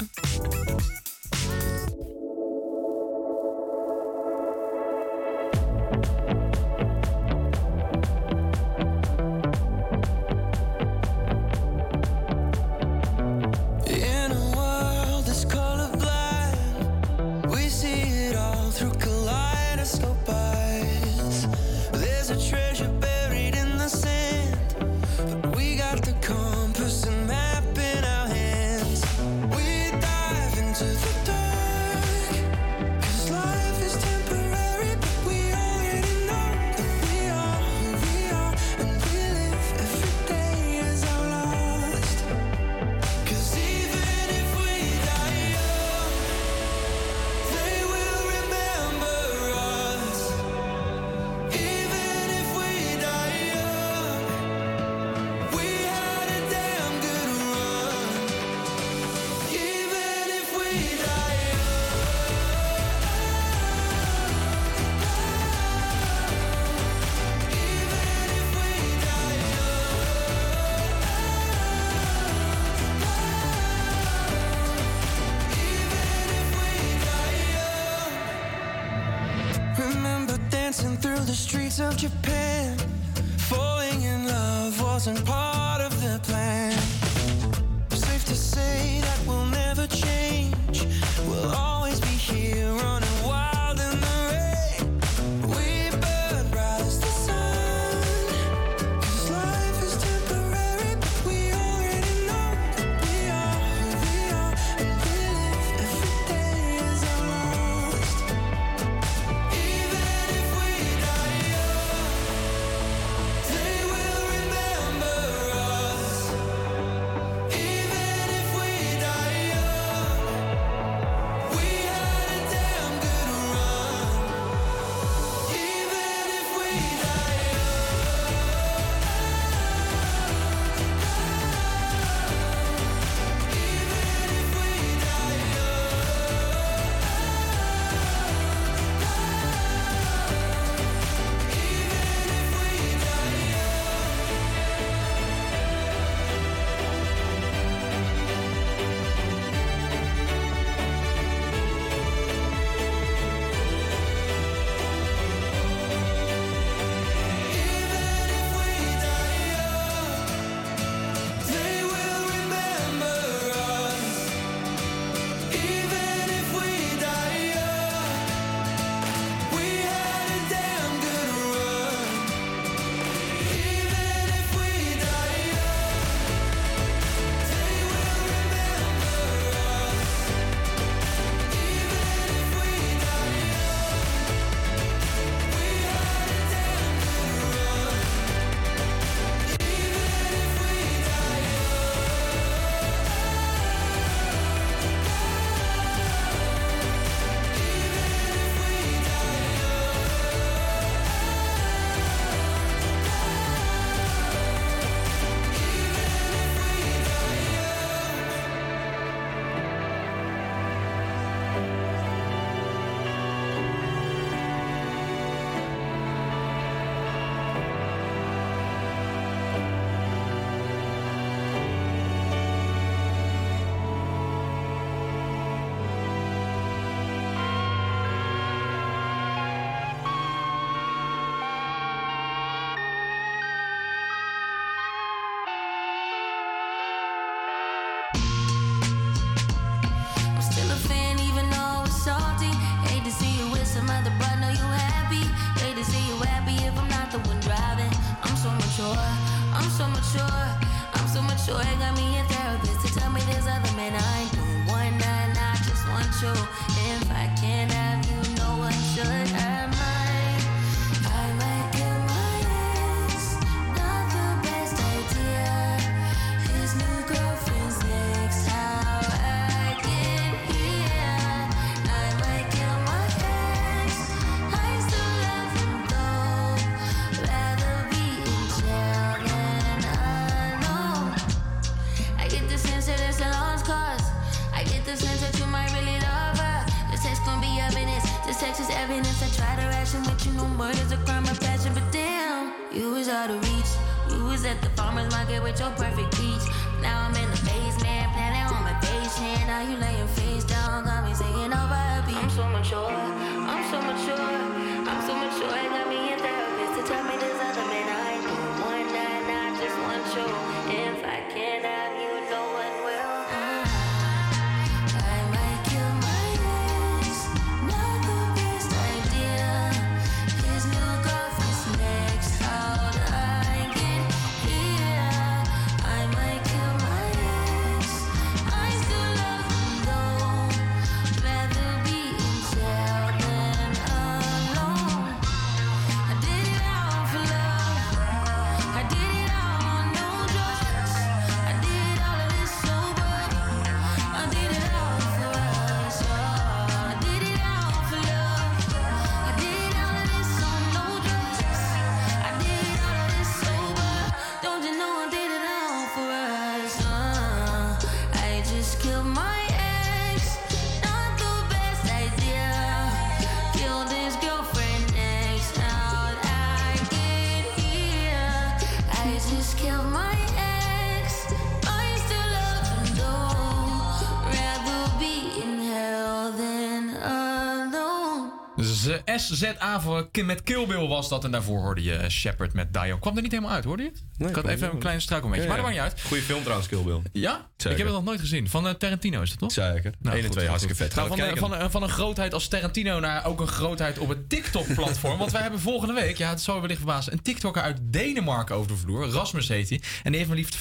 SZA voor, met Kill Bill was dat. En daarvoor hoorde je Shepard met Dion. Kwam er niet helemaal uit, hoorde je het? ik had even een klein struikelmomentje. Ja, Maar dat ja. maakt niet uit. Goeie film trouwens, Kill Bill. Ja? Zeker. Ik heb het nog nooit gezien. Van eh, Tarantino is dat toch? Zeker. Nou, 1 en goed, 2, goed, hartstikke vet. Gaan Nou, we van, kijken. van, van een grootheid als Tarantino naar ook een grootheid op het TikTok-platform. Want wij hebben volgende week, ja, het zal je wellicht verbazen, een TikToker uit Denemarken over de vloer. Rasmus heet hij. En die heeft maar liefst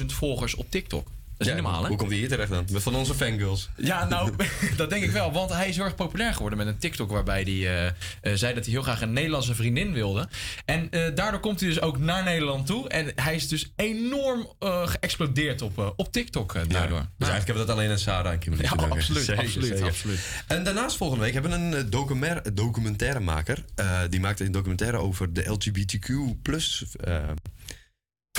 563.000 volgers op TikTok. Dat is Ja, niet normaal, hè? Hoe komt hij hier terecht dan? Met van onze fangirls. Ja, nou, dat denk ik wel. Want hij is heel erg populair geworden met een TikTok waarbij hij eh, eh, zei dat hij heel graag een Nederlandse vriendin wilde. En eh, daardoor komt hij dus ook naar Nederland toe. En hij is dus enorm eh, geëxplodeerd op, eh, op TikTok daardoor. Dus eigenlijk hebben we dat alleen aan Sarah en Kimberly Ja, absoluut, Zeker, absoluut, zeker. absoluut. En daarnaast volgende week hebben we een documentaire, documentairemaker. eh die maakt een documentaire over de LGBTQ plus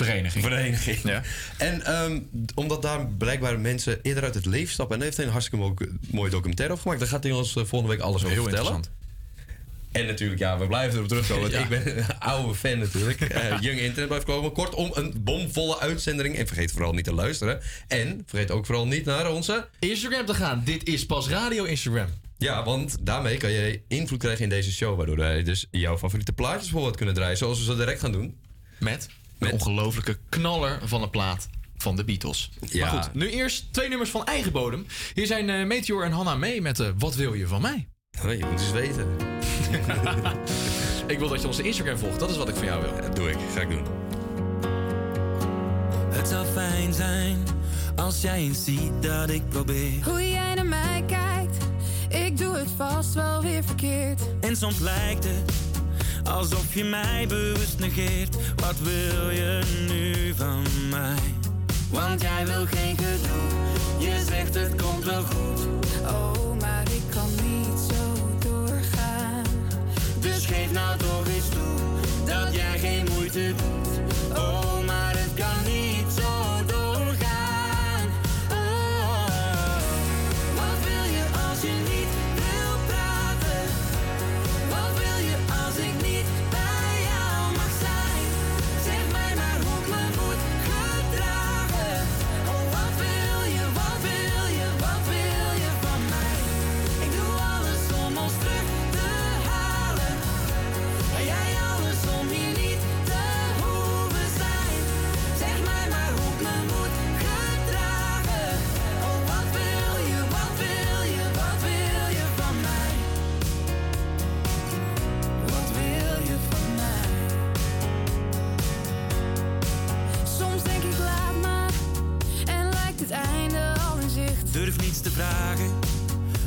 vereniging. vereniging. En ehm, omdat daar blijkbaar mensen eerder uit het leven stappen. En heeft hij een hartstikke mo- mooie documentaire over gemaakt. Daar gaat hij ons eh, volgende week alles over Heel vertellen. interessant. En natuurlijk, ja, we blijven erop terugkomen. Want Ja. ik ben een oude fan natuurlijk. Eh Young Internet blijft komen. Kortom, een bomvolle uitzending. En vergeet vooral niet te luisteren. En vergeet ook vooral niet naar onze... Instagram te gaan. Dit is pas radio Instagram. Ja, want daarmee kan je invloed krijgen in deze show. Waardoor wij dus jouw favoriete plaatjes bijvoorbeeld kunnen draaien. Zoals we zo direct gaan doen. Met een ongelofelijke knaller van een plaat van de Beatles. Ja. Maar goed, nu eerst twee nummers van eigen bodem. Hier zijn eh, Meteor en Hanna mee met eh, Wat wil je van mij? Oh, je moet eens weten. ik wil dat je onze Instagram volgt. Dat is wat ik van jou wil. Dat doe ik. Ga ik doen. Het zou fijn zijn als jij eens ziet dat ik probeer. Hoe jij naar mij kijkt, ik doe het vast wel weer verkeerd. En soms lijkt het alsof je mij bewust negeert. Wat wil je nu van mij? Want jij wil geen gedoe, je zegt het komt wel goed. Oh, maar ik kan niet zo doorgaan. Dus geef nou toch eens toe dat jij geen moeite doet.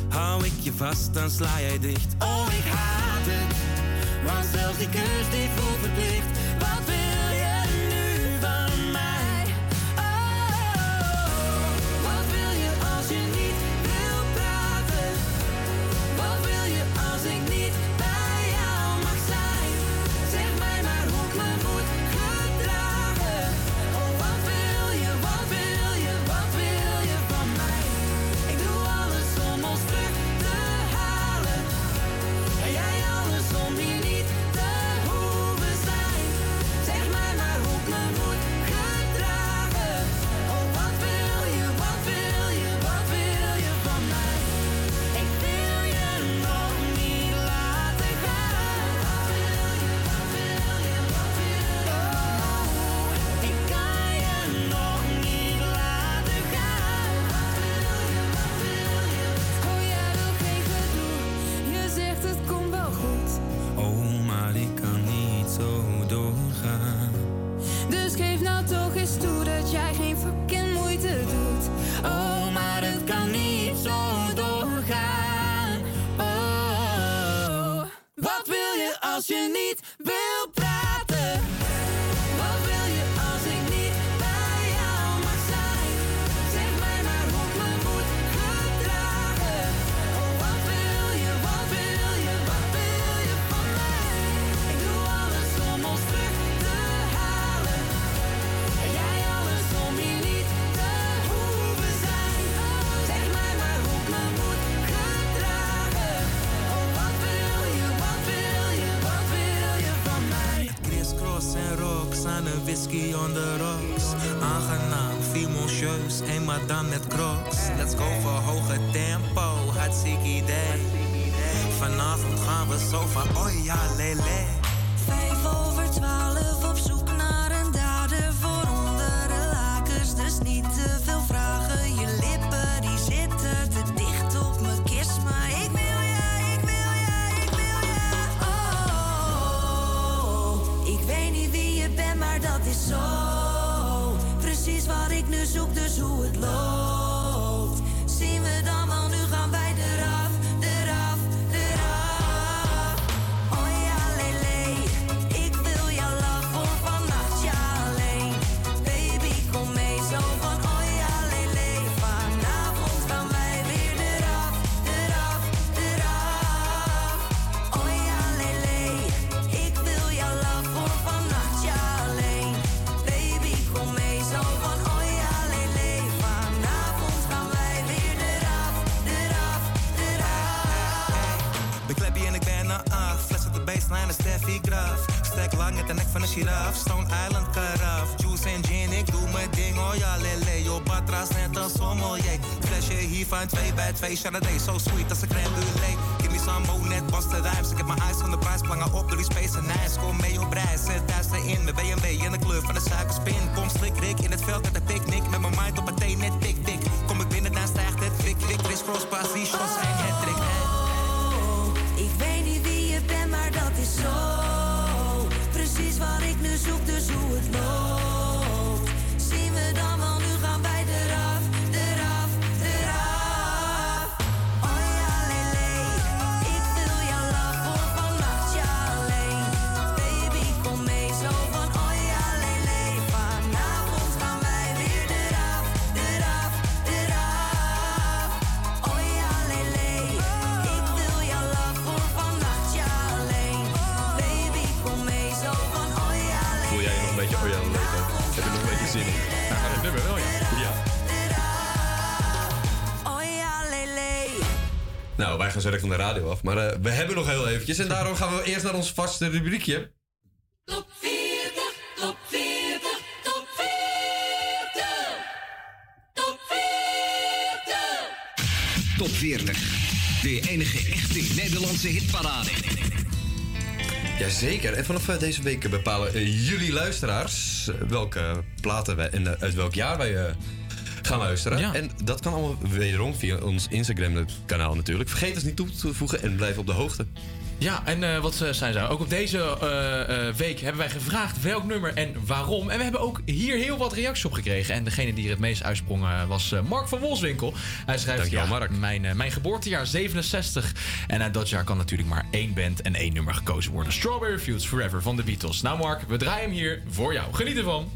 Hou ik je vast, dan sla jij dicht. Oh, ik haat het. Want zelfs die kus die voelt verplicht. Nou, wij gaan zo direct van de radio af. Maar eh, we hebben nog heel eventjes. En daarom gaan we eerst naar ons vaste rubriekje. Top 40, top 40, top 40. Top 40. Top 40. De enige echte Nederlandse hitparade. Jazeker. En vanaf eh, deze week bepalen eh, jullie luisteraars welke platen wij en uit welk jaar wij gaan luisteren. En dat kan allemaal wederom via ons Instagram-kanaal natuurlijk. Vergeet ons niet toe te voegen en blijf op de hoogte. Ja, en eh, wat eh, zijn ze? Ook op deze eh, week hebben wij gevraagd welk nummer en waarom. En we hebben ook hier heel wat reacties op gekregen. En degene die er het meest uitsprong was Mark van Wolswinkel. Hij schrijft, ja, Mark. Mijn, mijn geboortejaar 67. En uit dat jaar kan natuurlijk maar één band en één nummer gekozen worden. Strawberry Fields Forever van de Beatles. Nou Mark, we draaien hem hier voor jou. Geniet ervan.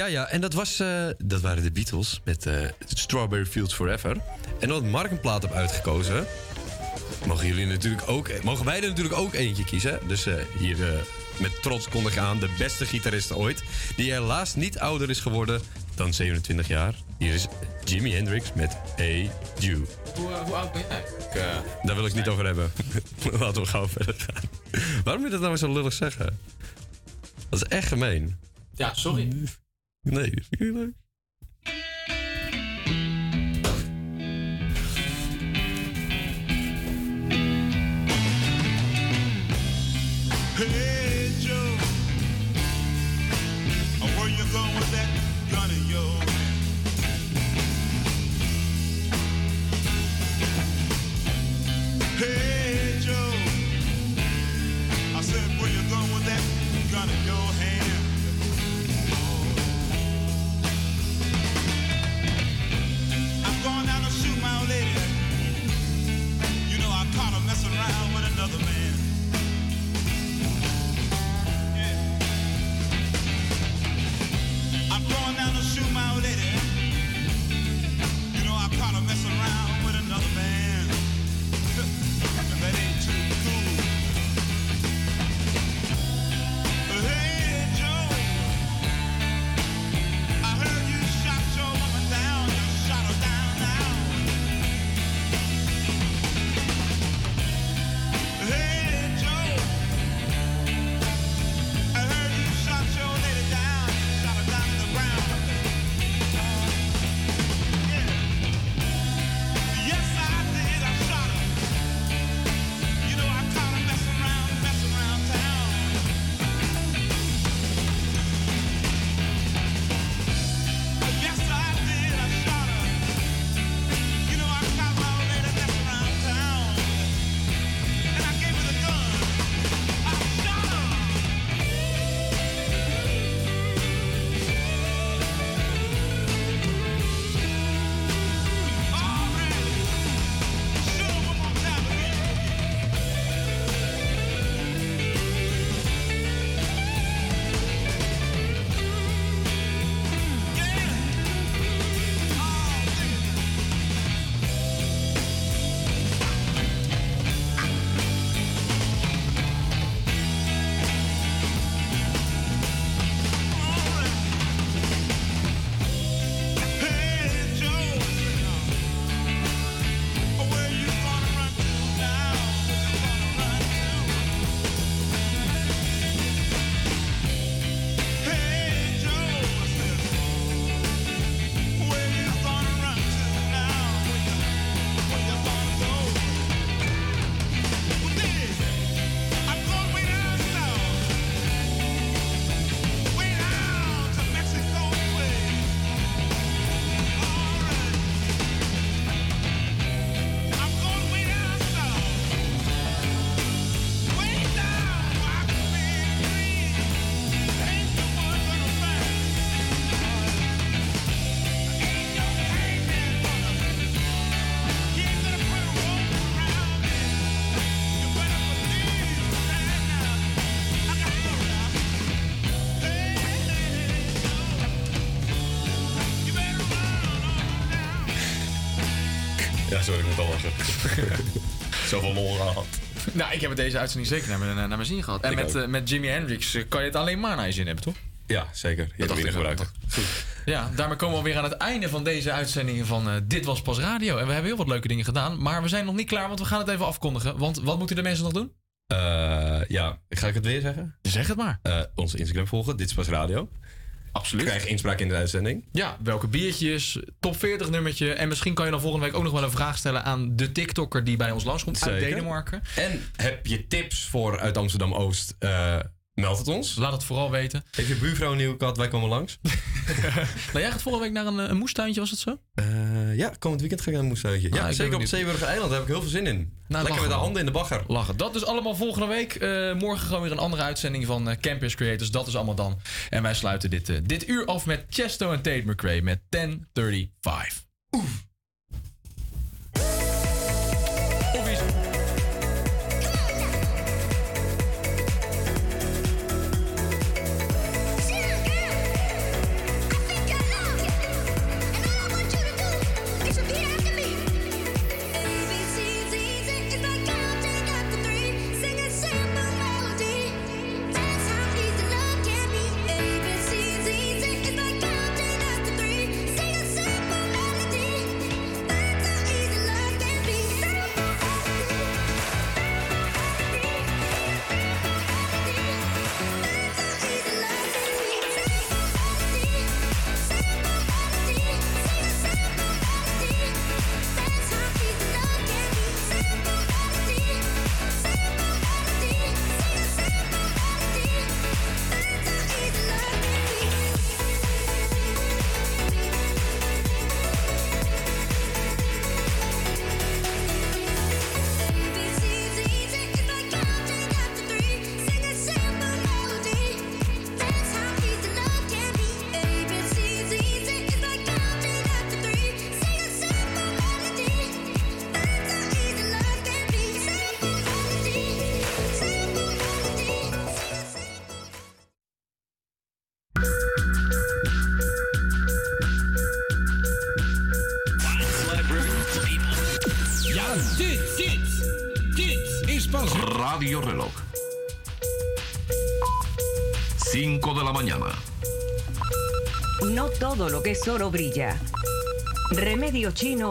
Ja, ja, en dat, was, eh, dat waren de Beatles met eh, Strawberry Fields Forever. En omdat Mark een plaat heb uitgekozen, mogen jullie natuurlijk ook, mogen wij er natuurlijk ook eentje kiezen. Dus eh, hier met trots kondig aan de beste gitarist ooit, die helaas niet ouder is geworden dan 27 jaar. Hier is Jimi Hendrix met Hey Jude. Hoe, hoe oud ben jij? Ik, Daar wil ik het niet over hebben. Laten we gauw verder gaan. Waarom moet je dat nou zo lullig zeggen? Dat is echt gemeen. ja, sorry. Nee, vind? Ik heb het deze uitzending zeker naar mijn, naar mijn zin gehad. En Ik met, eh, met Jimi Hendrix eh, kan je het alleen maar naar je zin hebben, toch? Ja, zeker. Je hebt weer wel. gebruikt. Ja, daarmee komen we alweer aan het einde van deze uitzending van eh, Dit Was Pas Radio. En we hebben heel wat leuke dingen gedaan. Maar we zijn nog niet klaar, want we gaan het even afkondigen. Want wat moeten de mensen nog doen? Eh, ja, ga ik het weer zeggen? Zeg het maar. Eh, onze Instagram volgen, dit is pas radio. Absoluut. Krijg inspraak in de uitzending. Ja, welke biertjes, top 40 nummertje. En misschien kan je dan volgende week ook nog wel een vraag stellen aan de TikToker die bij ons langskomt uit. Denemarken. En heb je tips voor uit Amsterdam-Oost? eh, meld het ons. Laat het vooral weten. Heeft je buurvrouw een nieuwe kat? Wij komen langs. Nou, jij gaat volgende week naar een, eh, een moestuintje, was het zo? Eh, ja, komend weekend ga ik naar een moestuintje. Ah, ja, ben zeker op het. Zeeburger Eiland. Daar heb ik heel veel zin in. Nou, Lekker lachen met de handen in de bagger. Lachen. Dat is allemaal volgende week. Eh, morgen gewoon weer een andere uitzending van Campus Creators. Dat is allemaal dan. En wij sluiten dit, dit uur af met Chesto en Tate McRae met 1035. Oef. tesoro brilla. Remedio chino